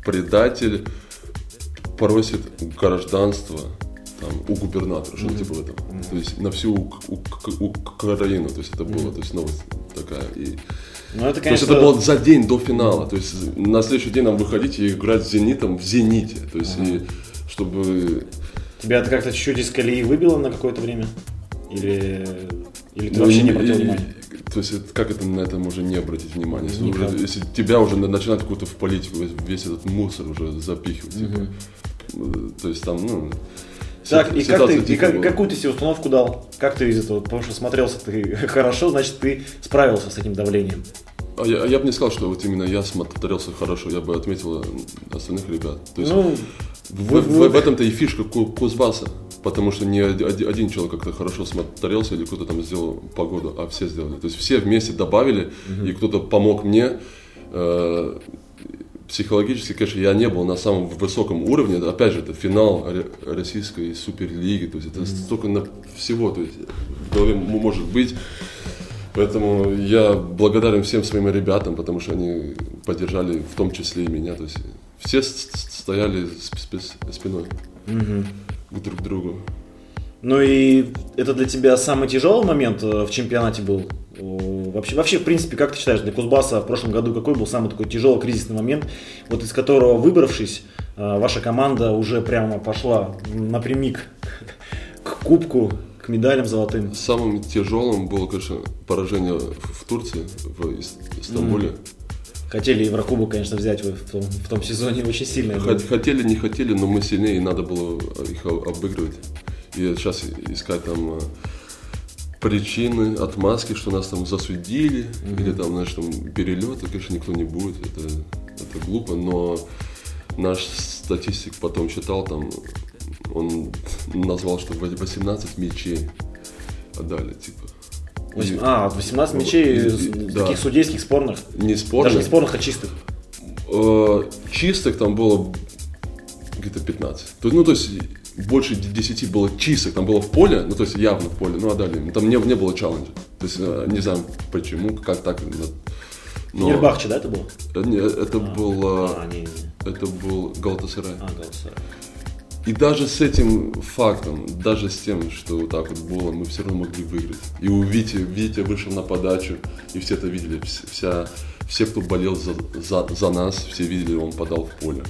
предатель просит гражданство там, у губернатора, что-то mm-hmm. типа этого. Mm-hmm. То есть на всю Украину, то есть это было, mm-hmm. то есть новость такая. И, ну, это, конечно... То есть это было за день до финала. То есть на следующий день нам выходить и играть с Зенитом в Зените. То есть uh-huh. и чтобы... Тебя это как-то чуть-чуть из колеи выбило на какое-то время? Или, или ты ну, вообще не обратил внимания? То есть как это на это можно не обратить внимания? Если, уже, если тебя уже начинает какую-то в политику весь этот мусор уже запихивать. Угу. То есть там, ну... Так, и, как ты, и как, какую ты себе установку дал? Как ты из этого? Потому что смотрелся ты хорошо, значит, ты справился с этим давлением. А я, я бы не сказал, что вот именно я смотрелся хорошо, я бы отметил остальных ребят. То есть ну, в, вы, в, вы... в этом-то и фишка Кузбасса. Потому что не один человек как-то хорошо смотрелся или кто-то там сделал погоду, а все сделали. То есть все вместе добавили, угу. и кто-то помог мне. Э, психологически, конечно, я не был на самом высоком уровне. Опять же, это финал российской суперлиги. То есть это mm-hmm. столько на всего. То есть в голове может быть. Поэтому я благодарен всем своим ребятам, потому что они поддержали в том числе и меня. То есть все стояли спиной угу. Друг к другу. Ну и это для тебя самый тяжелый момент э, в чемпионате был? Вообще, вообще, в принципе, как ты считаешь, для Кузбасса в прошлом году какой был самый такой тяжелый кризисный момент, вот из которого выбравшись, э, ваша команда уже прямо пошла напрямик к кубку, к медалям золотым? Самым тяжелым было, конечно, поражение в Турции, в Стамбуле. Mm. Хотели Еврокубок, конечно, взять в том, в том сезоне очень сильно. Хотели, не хотели, но мы сильнее, и надо было их обыгрывать. И сейчас искать там э, причины, отмазки, что нас там засудили, mm-hmm. или там, знаешь, там перелета, конечно, никто не будет, это, это глупо, но наш статистик потом считал, там, он назвал, что 18 мячей отдали, типа. 8, а, 18 мячей да. таких судейских спорных? Не спорных. Даже не спорных, а чистых? Э, чистых там было где-то 15. То, ну, то есть больше 10 было чистых, там было в поле, ну, то есть явно в поле, ну, отдали. Там не, не было челленджа. То есть э, не знаю почему, как так. Но... Нербахче, да, это было? Нет, это а, был... А, не, не. Это был Галатасарай. А, Галатасарай. И даже с этим фактом, даже с тем, что вот так вот было, мы все равно могли выиграть. И у Вити, Витя вышел на подачу, и все это видели. Вся, все, кто болел за, за, за нас, все видели, он подал в поле.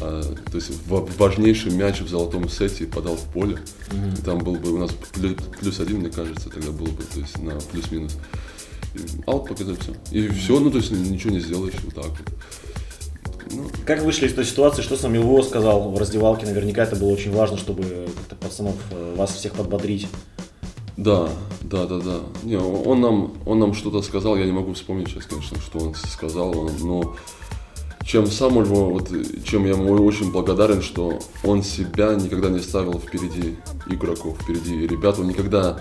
А, то есть важнейший мяч в золотом сете подал в поле. Mm-hmm. Там был бы у нас плюс, один, мне кажется, тогда был бы, то есть на плюс-минус. Аут показать все. И все, ну то есть ничего не сделаешь вот так вот. Ну, как вышли из той ситуации, что сам его сказал в раздевалке? Наверняка это было очень важно, чтобы пацанов, э, вас всех подбодрить. Да, да, да, да. Не, он нам, он нам что-то сказал, я не могу вспомнить сейчас, конечно, что он сказал, но чем сам его, вот, чем я ему очень благодарен, что он себя никогда не ставил впереди игроков, впереди ребят, он никогда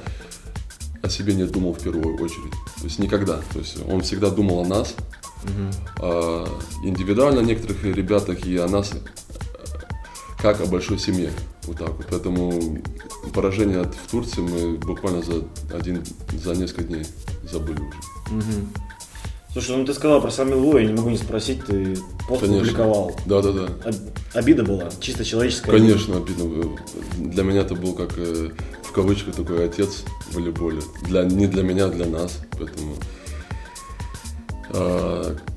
о себе не думал в первую очередь. То есть никогда. То есть он всегда думал о нас, а, индивидуально о некоторых ребятах и о нас как о большой семье. Вот так вот. Поэтому поражение от, в Турции мы буквально за один, за несколько дней забыли уже. Угу. Слушай, ну ты сказал про Самилу, я не могу не спросить, ты пост публиковал. Да, да, да. Обида была, чисто человеческая. Конечно, обида. Для меня это был как э, в кавычках такой отец в волейболе. Для, не для меня, а для нас. Поэтому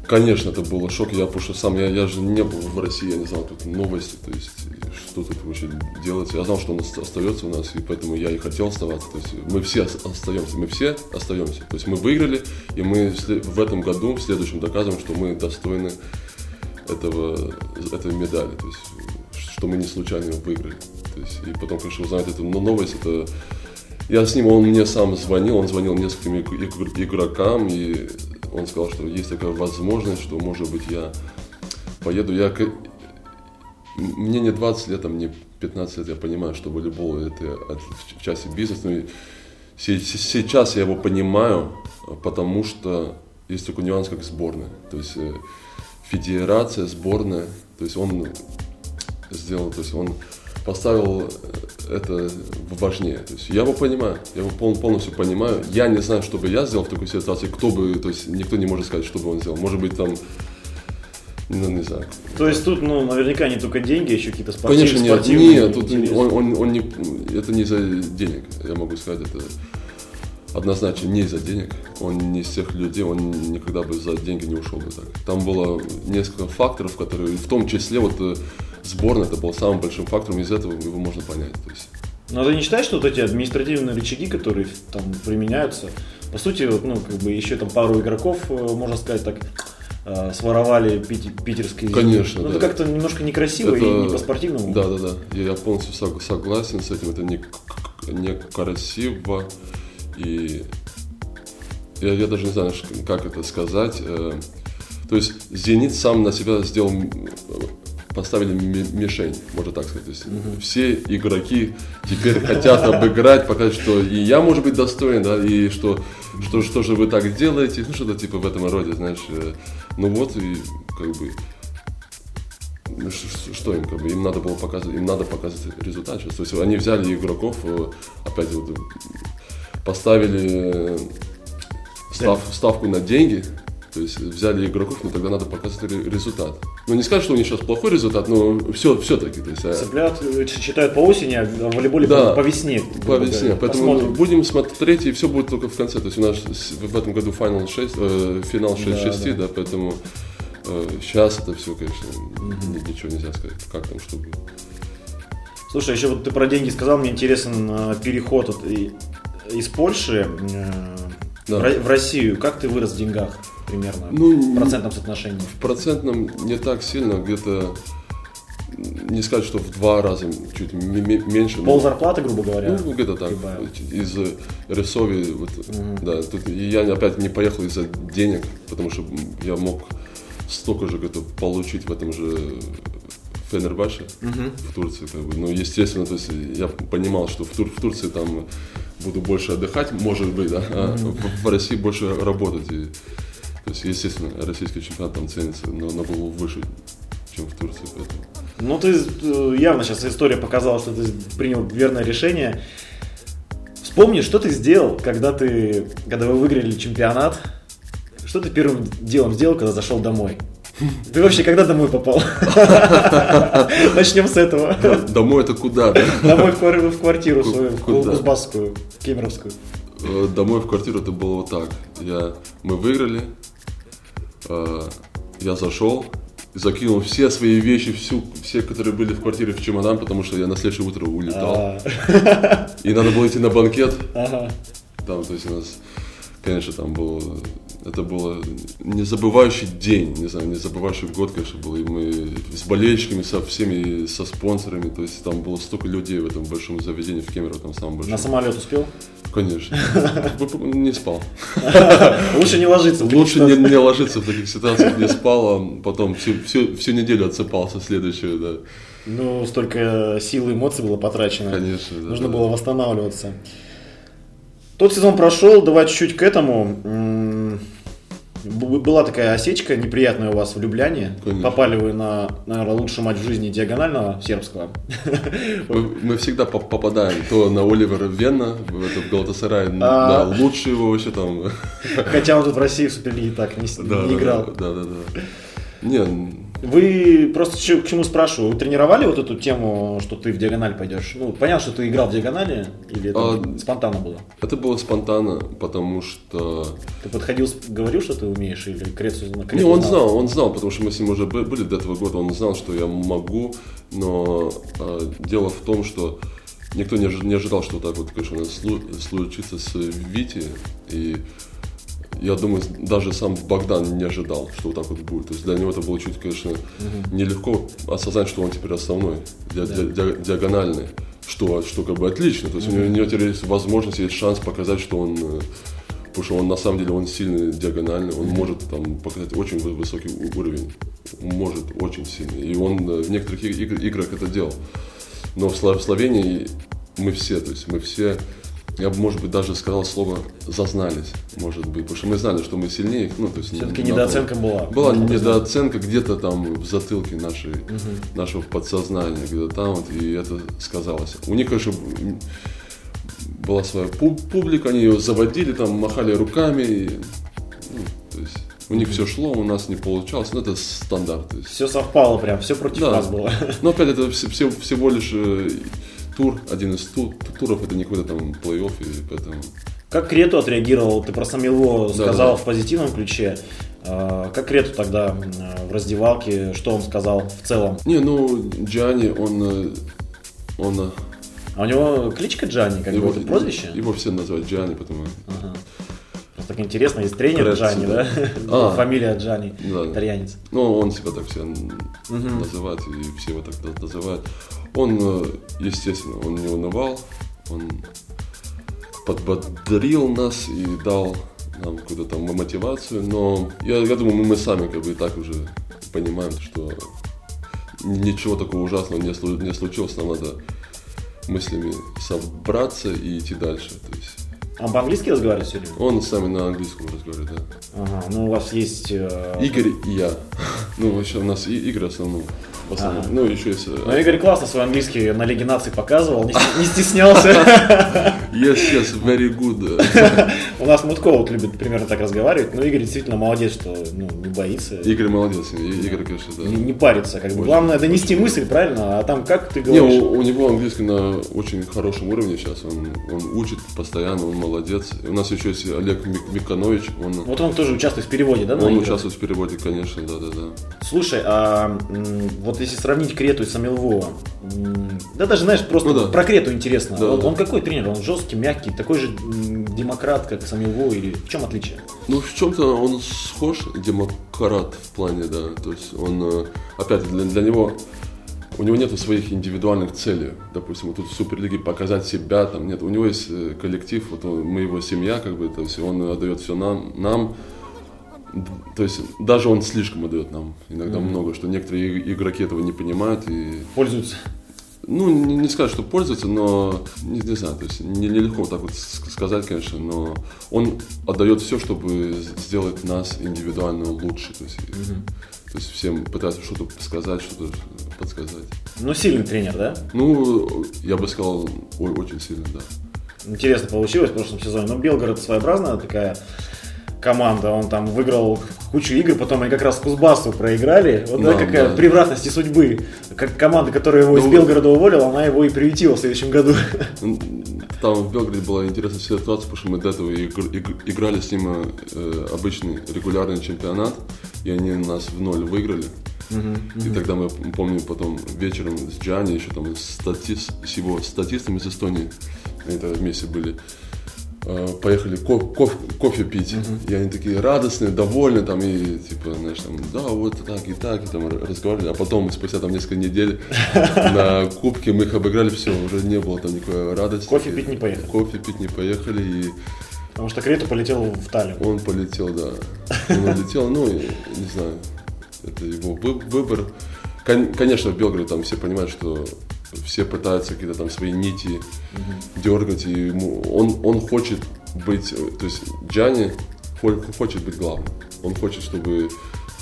конечно, это было шок. Я, потому что сам, я, я же не был в России, я не знал тут новости, то есть, что тут вообще делается. Я знал, что он остается у нас, и поэтому я и хотел оставаться. То есть, мы все остаемся, мы все остаемся. То есть, мы выиграли, и мы в этом году, в следующем доказываем, что мы достойны этого, этой медали. То есть, что мы не случайно выиграли. То есть, и потом, конечно, узнать эту новость, это я с ним, он мне сам звонил, он звонил нескольким игрокам, и он сказал, что есть такая возможность, что, может быть, я поеду. Я, мне не 20 лет, а мне 15 лет, я понимаю, что волейбол это в части бизнеса. Но сейчас я его понимаю, потому что есть такой нюанс, как сборная. То есть э, федерация, сборная, то есть он сделал, то есть он поставил э, это важнее. То есть я его понимаю, я его полностью понимаю. Я не знаю, что бы я сделал в такой ситуации, кто бы, то есть никто не может сказать, что бы он сделал. Может быть, там ну, не знаю. То есть тут, ну, наверняка не только деньги, еще какие-то спортивные Конечно, нет, спортивные нет, тут он, он, он не, это не за денег, я могу сказать, это однозначно не из-за денег. Он не из тех людей, он никогда бы за деньги не ушел бы так. Там было несколько факторов, которые, в том числе, вот сборная это был самым большим фактором, из этого его можно понять. То есть. Но ты не считаешь, что вот эти административные рычаги, которые там применяются, по сути, вот, ну, как бы еще там пару игроков, э, можно сказать так, э, своровали питерские. Конечно. Ну, да. это как-то немножко некрасиво это... и не по-спортивному. Да, да, да. Я полностью согласен с этим. Это не, не красиво. И я, я даже не знаю, как это сказать. Э, то есть Зенит сам на себя сделал поставили мишень, можно так сказать. То есть угу. все игроки теперь хотят обыграть, показать, что и я, может быть, достоин, да, и что, что, что же вы так делаете, ну что-то типа в этом роде, знаешь. Э, ну вот, и как бы ну, что им, как бы, им надо было показывать, им надо показывать результат. То есть они взяли игроков, э, опять вот поставили став, ставку на деньги, то есть взяли игроков, но тогда надо показать ре- результат. Ну не сказать, что у них сейчас плохой результат, но все, все-таки. То есть, а, Цыплят э, читают по осени, а в волейболе Да. по, по весне. по весне. Поэтому Посмотрим. будем смотреть, и все будет только в конце. То есть у нас в этом году финал 6, э, финал 6-6, Да, да, поэтому сейчас это все, конечно, ни- ничего нельзя сказать, как там что будет. Слушай, еще вот ты про деньги сказал, мне интересен э, переход от- из Польши э, Да. в Россию. Как ты вырос в деньгах примерно? Ну, в процентном соотношении? В процентном не так сильно, где-то не сказать, что в два раза чуть меньше. но- Пол зарплаты, грубо говоря. Ну, где-то так. прибавил. Из э, Рисови, вот, да, тут я опять не поехал из-за денег, потому что я мог столько же где-то получить в этом же Фенербаше в Турции, как бы. Ну, естественно, то есть я понимал, что в, Тур- в Турции там буду больше отдыхать, может быть, да, а в, в России больше работать. И, то есть, естественно, российский чемпионат там ценится на, на голову выше, чем в Турции, поэтому. Ну, ты э, явно сейчас история показала, что ты принял верное решение. Вспомни, что ты сделал, когда ты, когда вы выиграли чемпионат. Что ты первым делом сделал, когда зашел домой? Ты вообще когда домой попал? Начнем с этого. Домой это куда, да? Домой в, квар- в квартиру свою, в? Кузбасскую, Кемеровскую. Э, Домой в квартиру это было вот так. Я, мы выиграли, э, я зашел, закинул все свои вещи, всю, все, которые были в квартире в чемодан, потому что я на следующее утро улетал. А, И надо было идти на банкет. Там, то есть у нас, конечно, там было, это было незабывающий день, не знаю, незабывающий год, конечно, был. И мы с болельщиками, со всеми, со спонсорами, то есть там было столько людей в этом большом заведении в Кемерово, там самом большом. На самолет успел? Конечно. Не спал. Лучше не ложиться. Лучше не, не ложиться в таких ситуациях, не спал, а потом всю, всю, всю неделю отсыпался следующую, да. Ну, столько сил и эмоций было потрачено. Конечно, да, Нужно да. было восстанавливаться. Тот сезон прошел, давай чуть-чуть к этому. Была такая осечка неприятная у вас в Любляне. Конечно. Попали вы на, наверное, лучший матч в жизни диагонального сербского. Мы, мы всегда поп- попадаем то на Оливера Венна, в, это, в Галатасарай, А. да, лучше его вообще там. Хотя он тут в России в Суперлиге так не, Да, не да, играл. Да, да, да. Не, Вы просто к чему спрашиваю? Вы тренировали вот эту тему, что ты в диагональ пойдешь? Ну, понятно, что ты играл в диагонали, или это А, спонтанно было? это было спонтанно, потому что... Ты подходил, говорил, что ты умеешь, или Крецу, Не, Крецу он знал, он знал, потому что мы с ним уже бы- были до этого года, он знал, что я могу, но э, дело в том, что никто не, ожи- не ожидал, что так вот, конечно, случится с Вити, и я думаю, даже сам Богдан не ожидал, что вот так вот будет. То есть для него это было чуть, конечно, нелегко осознать, что он теперь основной, ди- ди- ди- диагональный, что, что как бы отлично. То есть у него, у него теперь есть возможность, есть шанс показать, что он э, Потому что он на самом деле он сильный диагональный, он может там показать очень вы- высокий уровень, может очень сильный. И он э, в некоторых иг- иг- играх это делал. Но в Словении мы все, то есть мы все, я бы, может быть, даже сказал слово зазнались, может быть, потому что мы знали, что мы сильнее. Ну, то есть Все-таки недооценка была. была признать. недооценка где-то там в затылке нашей, нашего подсознания, где-то там, вот, и это сказалось. У них, конечно, была своя пу- публика, они ее заводили, там махали руками, и, ну, то есть у них все шло, у нас не получалось, ну это стандарт. Все совпало прям, все против Да. нас было. Но опять это все- все- всего лишь э, тур, один из ту- туров, это не какой-то там плей-офф, и поэтому... Как Крету отреагировал? Ты про Самило Да, сказал да. в позитивном ключе. А, Как Крету тогда в раздевалке, что он сказал в целом? Не, ну, Джани, он... э, он э, А у него кличка Джани, как бы это прозвище? Его все называют Джани, потому Ага. Так интересно, есть тренер Крецу, Джани, да? А. Фамилия Джани, Да. итальянец. Ну, он себя так все называет, и все его так на- называют. Он, э, естественно, он не унывал, он подбодрил нас и дал нам какую-то там мотивацию, но я, я думаю, мы, мы сами как бы и так уже понимаем, что ничего такого ужасного не, слу- не случилось, нам надо мыслями собраться и идти дальше. То есть А по-английски разговаривает сегодня? он сами на английском разговаривает, да. Ага, ну у вас есть... э, Игорь и я. Ну, вообще у нас и Игорь в основном. В основном. Ага. Ну, еще есть... Ну, Игорь классно свой английский на Лиге наций показывал, не, не стеснялся. Yes, yes, very good. У нас Мутко вот любит примерно так разговаривать, но Игорь действительно молодец, что ну, не боится. Игорь молодец, Игорь, конечно, да. Не, не парится, как бы. Главное донести мысль, правильно? А там как ты Не, говоришь? у, у него английский на очень хорошем уровне сейчас. Он, он учит постоянно, он молодец. У нас еще есть Олег Мик- Миканович. Он, Вот он тоже участвует в переводе, да? он игры? участвует в переводе, конечно, да, да, да. Слушай, а м, вот если сравнить Крету и Самилвова, да даже, знаешь, просто Ну да. про Крету интересно. Да, он, да. он какой тренер? Он жесткий, мягкий, такой же демократ, как Самилвова, или в чем отличие? Ну, в чем-то он схож, демократ в плане, да. То есть он, э, опять, для, для него, у него нет своих индивидуальных целей. Допустим, вот тут в Суперлиге показать себя, там нет. У него есть э, коллектив, вот он- мы его семья, как бы, то есть он отдает все нам, нам. То есть даже он слишком отдает нам иногда много, что некоторые игроки этого не понимают и Пользуются. ну, не, не сказать, что пользуется, но не, не знаю, то есть не- нелегко так вот сказать, конечно, но он отдает все, чтобы сделать нас индивидуально лучше. То есть, то есть всем пытается что-то сказать, что-то подсказать. Ну, сильный тренер, да? Ну, я бы сказал, ой, очень сильно, да. Интересно получилось в прошлом сезоне. Но Белгород своеобразная такая команда. Он там выиграл кучу игр, потом они как раз Кузбассу проиграли. Вот да, какая да. превратности судьбы. Как команда, которая его из Ну, Белгорода уволила, она его и приютила в следующем году. Там в Белграде была интересная ситуация, потому что мы до этого игр- иг- играли с ним э, обычный регулярный чемпионат, и они нас в ноль выиграли. И тогда мы, помню, потом вечером с Джани, еще там с, статис- с его статистами из Эстонии, они тогда вместе были, поехали ко- кофе, кофе пить. И они такие радостные, довольны, там, и типа, знаешь, там, да, вот так и так, и там разговаривали. А потом, спустя там несколько недель, на кубке мы их обыграли, все, уже не было там никакой радости. Кофе пить не поехали. Кофе пить не поехали, и Потому что Крету полетел в Таллин. он полетел, да. Он улетел, ну, и, не знаю, это его вы- выбор. Кон- Конечно, в Белграде там все понимают, что все пытаются какие-то там свои нити дергать, и ему, он, он хочет быть, то есть Джани хо- хочет быть главным. Он хочет, чтобы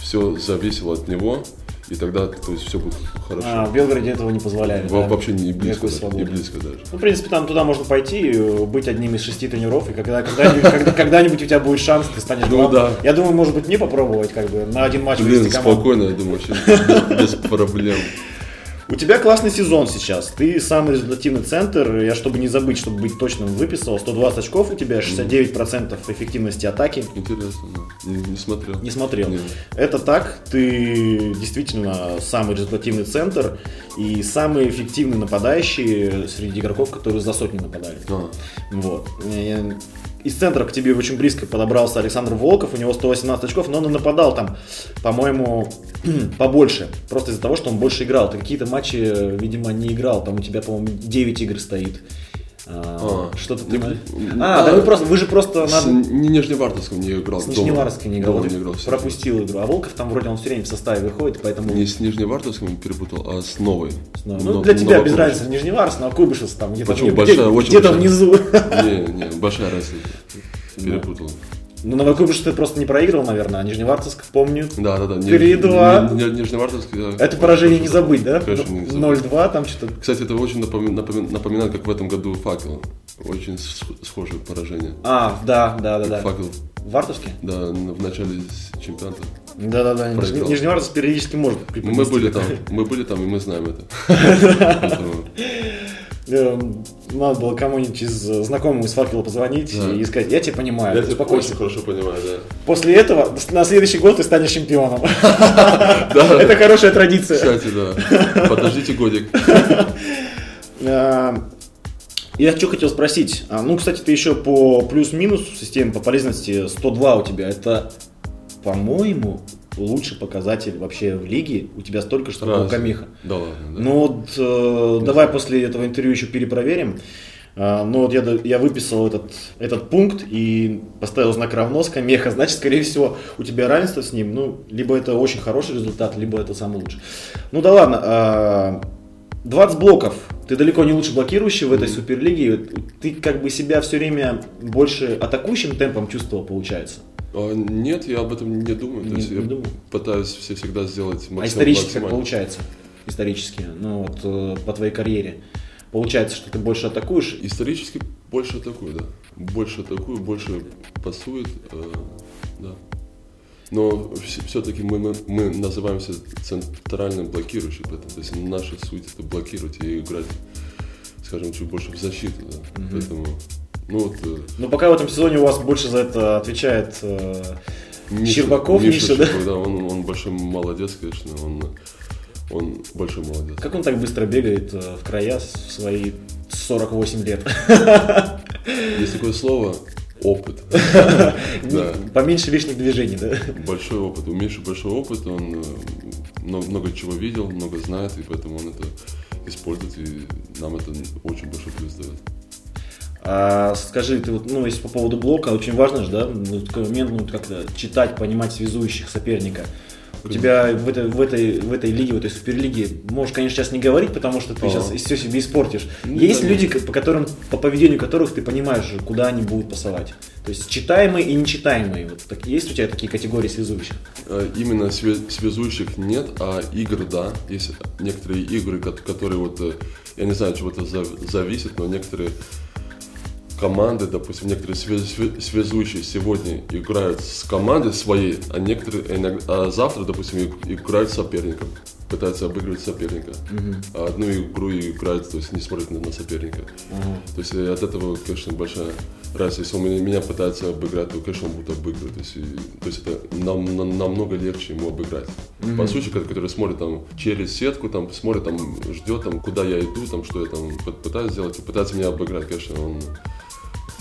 все зависело от него, и тогда, то есть, все будет хорошо. А, в Белгороде этого не позволяли. Во- да? Вообще не близко, даже, не близко даже. Ну, в принципе, там туда можно пойти, э, быть одним из шести тренеров, и когда, когда-нибудь, когда- когда-нибудь у тебя будет шанс, ты станешь Ну главным. да. Я думаю, может быть, мне попробовать, как бы, на один матч Блин, спокойно, я думаю, вообще без проблем. У тебя классный сезон сейчас. Ты самый результативный центр. Я, чтобы не забыть, чтобы быть точным, выписал 120 очков у тебя, 69% эффективности атаки. Интересно, да. Не, не смотрел. Не смотрел. Нет. Это так, ты действительно самый результативный центр и самый эффективный нападающий среди игроков, которые за сотни нападали. А, Вот. Из центра к тебе очень близко подобрался Александр Волков, у него 118 очков, но он нападал там, по-моему, побольше. Просто из-за того, что он больше играл. Ты какие-то матчи, видимо, не играл. Там у тебя, по-моему, 9 игр стоит. А, А, Что-то ты... А, а, да вы просто, вы же просто С Нижневартовском не играл. С. Нижневартовским не играл, Дома не играл. пропустил игру. А Волков там вроде он все время в составе выходит, поэтому... Не с Нижневартовским перепутал, а с новой. Ну, Но- для тебя без разницы, Нижневартовск, но Кубышев там где-то Почему? где- Большая, где- очень где-то внизу. Не, не, большая разница. Перепутал. Ну, Новокубышев ты просто не проиграл, наверное, а Нижневартовск, помню. Да, да, да. Не- 3-2. не- не- Нижневартовский, да. Это поражение не забыть, да? Конечно, не забыть. 0-2, там что-то... Кстати, это очень напоми- напоми- напоминает, как в этом году факел. Очень схожее поражение. А, да, да, да, да. Факел, В Вартовске? да, в начале чемпионата. Да-да-да. Нижневартовск периодически может Мы преподнести. были там, мы были там, и мы знаем это. Эм, Надо было кому-нибудь из э, знакомых из факела позвонить Да. и сказать, я тебя понимаю, Я тебя очень хорошо понимаю, да. После этого на следующий год ты станешь чемпионом. Это хорошая традиция. кстати, да. Подождите годик. А, Я что хотел спросить. А, Ну, кстати, ты еще по плюс-минус системе по полезности 102 у тебя. Это, по-моему, лучший показатель вообще в лиге. У тебя столько, что у Разве? Камиха. Да ладно, да. Ну вот, э, давай после этого интервью еще перепроверим. А, Ну вот я, я выписал этот, этот пункт и поставил знак равно с Камеха. Значит, скорее всего, у тебя равенство с ним. Ну, либо это очень хороший результат, либо это самый лучший. Ну да ладно. а, 20 блоков. Ты далеко не лучше блокирующий в этой суперлиге. Ты как бы себя все время больше атакующим темпом чувствовал, получается. А, Нет, я об этом не думаю. То Не- есть не я думаю? пытаюсь все всегда сделать максимум А исторически как максимально. получается? Исторически, ну вот э, по твоей карьере. Получается, что ты больше атакуешь, Исторически Больше такой, да. Больше такой, больше пасует, э, да. Но все-таки мы, мы, мы называемся центральным блокирующим, поэтому то есть наша суть это блокировать и играть, скажем, чуть больше в защиту, да. Mm-hmm. Поэтому, ну вот. Э, Но пока в этом сезоне у вас больше за это отвечает э, Миша, Щербаков, Миша, Миша, да? да он, он большой молодец, конечно, он, он большой молодец. Как он так быстро бегает э, в края в свои 48 лет? Есть такое слово опыт. Поменьше лишних движений, да? Большой опыт. У Миши большой опыт, он э, много чего видел, много знает, и поэтому он это использует, и нам это очень большой плюс дает. А скажи, ты вот, ну, если по поводу блока, очень важно же, да, ну, момент, ну, как-то читать, понимать связующих соперника. У тебя в этой, в, этой, в этой лиге, в этой суперлиге, можешь, конечно, сейчас не говорить, потому что ты а. сейчас все себе испортишь. Ну, Есть да, люди, по которым, по поведению которых ты понимаешь, куда они будут пасовать. То есть читаемые и нечитаемые. Вот так, есть у тебя такие категории связующих? Э, именно связующих нет, а игр да. Есть некоторые игры, которые вот, э, я не знаю, чего-то зависит, но некоторые команды, допустим, некоторые связующие сегодня играют с командой своей, а некоторые а завтра, допустим, играют с соперником, пытаются обыгрывать соперника. Uh-huh. А одну игру играют, то есть не смотрят на, на соперника. Uh-huh. То есть э, от этого, конечно, большая разница. Если он меня, меня пытается обыграть, то, конечно, он будет обыгрывать. То есть, и, то есть это нам, нам, намного легче ему обыграть. Uh-huh. По сути, который смотрит там через сетку, там смотрит, там ждет, там, куда я иду, там, что я там пытаюсь сделать, и пытается меня обыграть, конечно, он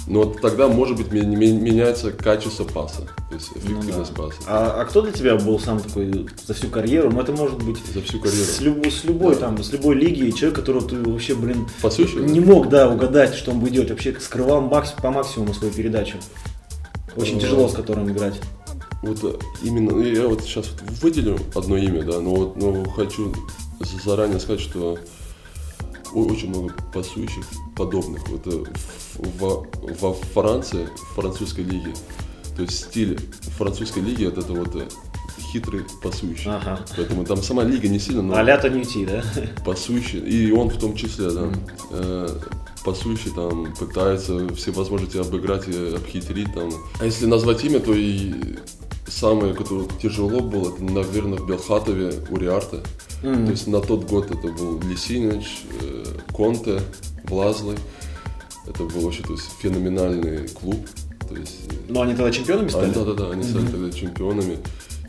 но тогда, может быть, меняется качество паса, то есть эффективность ну, да. паса. А, а кто для тебя был сам такой за всю карьеру? Ну, это может быть за всю карьеру. С, люб, с любой да. там, с любой лиги, человек, которого ты вообще, блин, Пасущий, не да? мог, да, угадать, что он будет делать. Вообще скрывал макс, по максимуму свою передачу. Очень а, тяжело с которым играть. Вот э, именно, я вот сейчас выделю одно имя, да, но вот но хочу заранее сказать, что очень много пасующих подобных. Вот э, во, во Франции, в французской лиге, то есть стиль французской лиги это, это вот э, хитрый пасующий. Ага. Поэтому там сама лига не сильно, но... А-ля Ньюти, да? Пасующий, и он в том числе, да. Mm. Э, пасующий там пытается все возможности обыграть и обхитрить там. А если назвать имя, то и самое, которое тяжело было, это, наверное, в Белхатове у Риарта. Mm. То есть на тот год это был Лисинич, э, Конте, Блазлый. Это был вообще то есть, феноменальный клуб. То есть, э, Но они тогда чемпионами стали? да, да, да, они стали mm-hmm. тогда чемпионами.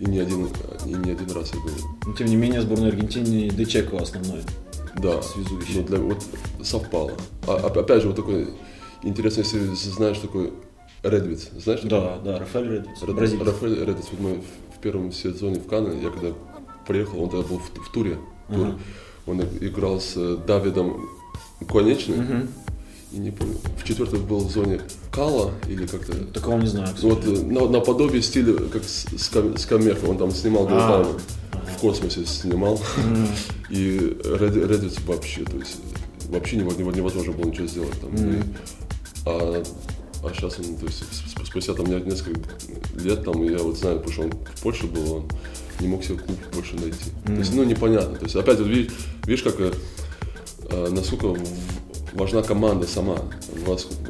И не один, и не один раз это было. Но тем не менее, сборная Аргентины Дечеко основной. Да, связующий. Ну, для, вот совпало. А, опять же, вот такой интересный, если знаешь такой Редвиц, знаешь? Да, такой? да, Рафаэль Редвиц, Ред, Рафаэль Редвиц, вот мы в первом сезоне в Канне, я когда приехал, он тогда был в, в туре, тур, uh-huh. он играл с Давидом Конечным, uh-huh и не помню, в четвертой был в зоне Кала или как-то. Такого не знаю. Вот э, на, наподобие стиля, как Скамеха, он там снимал Голдауна. В космосе снимал. И Reddit вообще, то есть вообще невозможно было ничего сделать там. И, а, а сейчас он, то есть спустя там несколько лет, там, я вот знаю, потому что он в Польше был, он не мог себе клуб больше найти. То есть, ну, непонятно. То есть, опять вот видишь, видишь как, э, э насколько важна команда сама,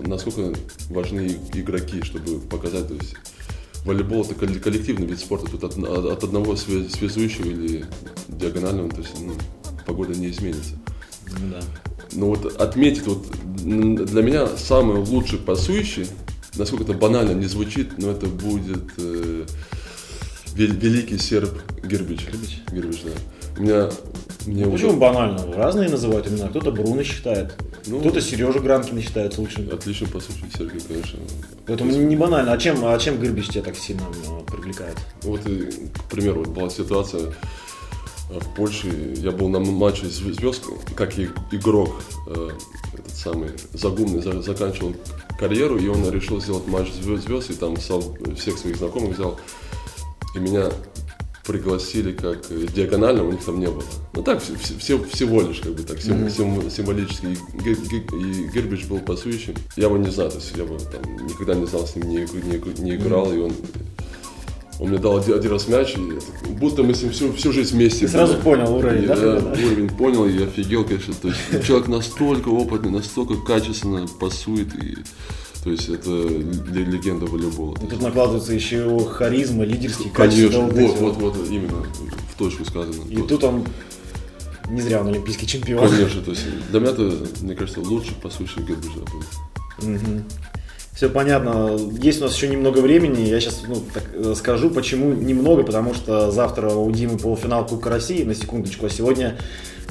насколько важны игроки, чтобы показать, то есть волейбол это коллективный вид спорта, тут от, от одного связующего или диагонального, то есть ну, погода не изменится. Ну да. Но вот отметить вот для меня самый лучший пасующий, насколько это банально не звучит, но это будет э, великий серб Гербич. Гербич. Гербич, да. У меня мне ну, почему банально? Разные называют имена. Кто-то Бруно считает, ну, кто-то Сережа Гранкин считает лучшим. Отлично послушать, Сергей, конечно. Поэтому не банально. А чем, а чем Гырбич тебя так сильно ну, привлекает? Вот, к примеру, вот была ситуация э, в Польше. Я был на матче звезд, как и игрок, э, этот самый Загумный, заканчивал карьеру, и он решил сделать матч звезд, и там всех своих знакомых взял. И меня пригласили как диагонально, у них там не было. Ну так, все, всего лишь, как бы так, сим, mm-hmm. символически. И, и Гербич был пасующим. Я его не знаю, то есть я бы там никогда не знал, с ним не, не, не играл, mm-hmm. и он Он мне дал один, один раз мяч, и это, будто мы с ним всю, всю жизнь вместе. Ты сразу понял уровень, я, да, Я уровень понял и офигел, конечно. То есть человек настолько опытный, настолько качественно пасует. И, то есть это ле- легенда волейбола. И Тут накладывается еще харизма, лидерские качества. Конечно, вот вот, вот, именно в точку сказано. И тут он не зря он олимпийский чемпион. Конечно, то есть для меня это, мне кажется, лучший пасующий Гербежа был. Все понятно. Есть у нас еще немного времени. Я сейчас ну, так, э, скажу, почему немного, потому что завтра у Димы полуфинал Кубка России, на секундочку, а сегодня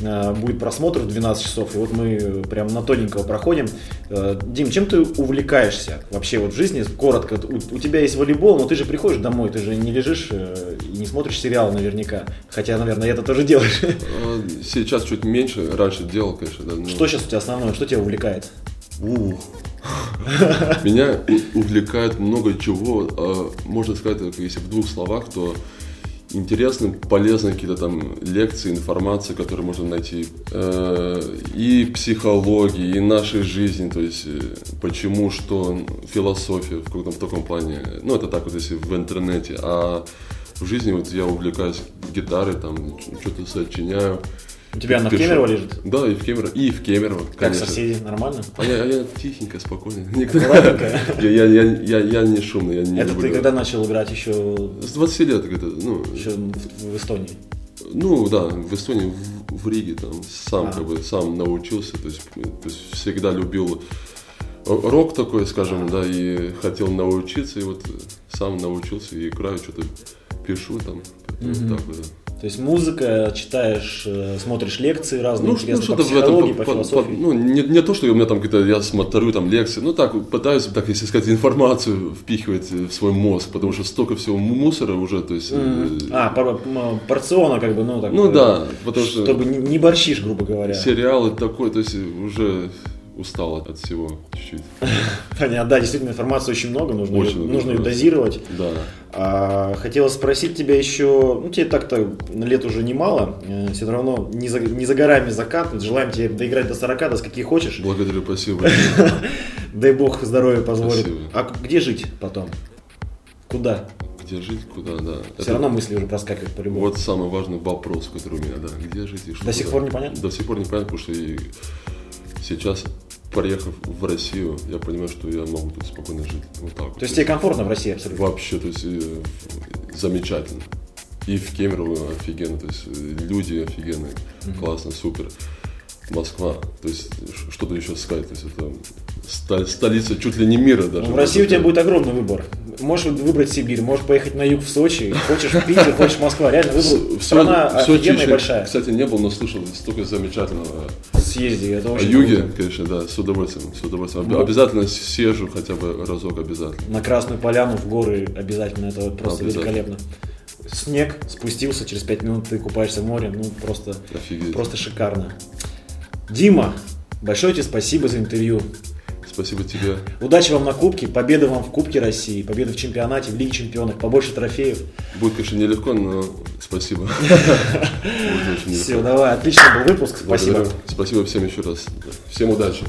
э, будет просмотр в 12 часов, и вот мы прям на тоненького проходим. Э, Дим, чем ты увлекаешься вообще вот в жизни? Коротко, у, у тебя есть волейбол, но ты же приходишь домой, ты же не лежишь э, и не смотришь сериал наверняка. Хотя, наверное, это тоже делаешь. А Сейчас чуть меньше, раньше делал, конечно, да. но- Что сейчас у тебя основное, что тебя увлекает? Ух. Меня увлекает много чего. а, Можно сказать, если в двух словах, то интересны, полезны какие-то там лекции, информация, которые можно найти э, и психологии, и нашей жизни, то есть э, почему, что, философия в каком-то в таком плане. Ну, это так вот, если в интернете. А в жизни вот я увлекаюсь гитарой, там, что-то сочиняю. У тебя она в. Кемерово лежит? Да, и в Кемерово, и в Кемерово, Как конечно. соседи, нормально? А я, а я тихенько, спокойно. Ладненько. Я, я, я, я, я не шумный, я не Это люблю. ты когда начал играть еще, С 20 лет где-то, ну, еще в, в Эстонии? ну да, в Эстонии, в, в Риге там сам А. как бы сам научился, то есть, то есть всегда любил рок такой, скажем, да, и хотел научиться, и вот сам научился и играю, что-то пишу там, поэтому так вот, да. То есть музыка, читаешь, э, смотришь лекции разные, Ну, интересные что-то по в этом, психологии, по- по, философии. по- ну, не, не то, что у меня там какие-то, я смотрю там лекции, ну, так, пытаюсь, так, если сказать, информацию впихивать в свой мозг, потому что столько всего му- мусора уже, то есть... э, А, м, порциона как бы, ну так. Ну э, да, потому что- Чтобы не, не борщишь, грубо говоря. Сериалы такой, то есть уже устал от, от всего чуть-чуть. Понятно, да, действительно информации очень много, нужно, Очень ее, много нужно ее дозировать. Да. А, хотела спросить тебя еще, ну тебе так-то лет уже немало, э, все равно не за, не за горами закат, желаем тебе доиграть до 40, до скольки хочешь, Благодарю, спасибо. дай бог здоровья позволит. Спасибо. А где жить потом? Куда? Где жить, куда, да. Все Это равно мысли уже проскакивают по-любому. Вот самый важный вопрос, который у меня, да. Где жить и что До сих куда? пор непонятно? До сих пор непонятно, потому что и сейчас, приехав в Россию, я понимаю, что я могу тут спокойно жить. Вот так вот. То есть тебе комфортно в России абсолютно? Вообще, то есть э, замечательно. И в Кемерово офигенно, то есть э, люди офигенные, классно, супер. Москва, то есть что-то еще сказать, то есть это столица чуть ли не мира даже. Ну, в России у тебя будет огромный выбор. Можешь выбрать Сибирь, можешь поехать на юг в Сочи, хочешь в Питер, хочешь в Москва. Реально выбор. Страна в Сочи офигенная и еще, большая. Кстати, не был, но слышал столько замечательного. Съезди, это О очень юге, круто. конечно, да, с удовольствием, с удовольствием. Ну. Обязательно съезжу хотя бы разок обязательно. На Красную Поляну, в горы обязательно, это просто великолепно. Снег, спустился, через 5 минут ты купаешься в море, ну просто, Офигеть. просто шикарно. Дима, большое тебе спасибо за интервью. Спасибо тебе. Удачи вам на Кубке, победы вам в Кубке России, победы в чемпионате, в Лиге чемпионов, побольше трофеев. Будет, конечно, нелегко, но спасибо. Все, давай, отличный был выпуск, спасибо. Спасибо всем еще раз. Всем удачи.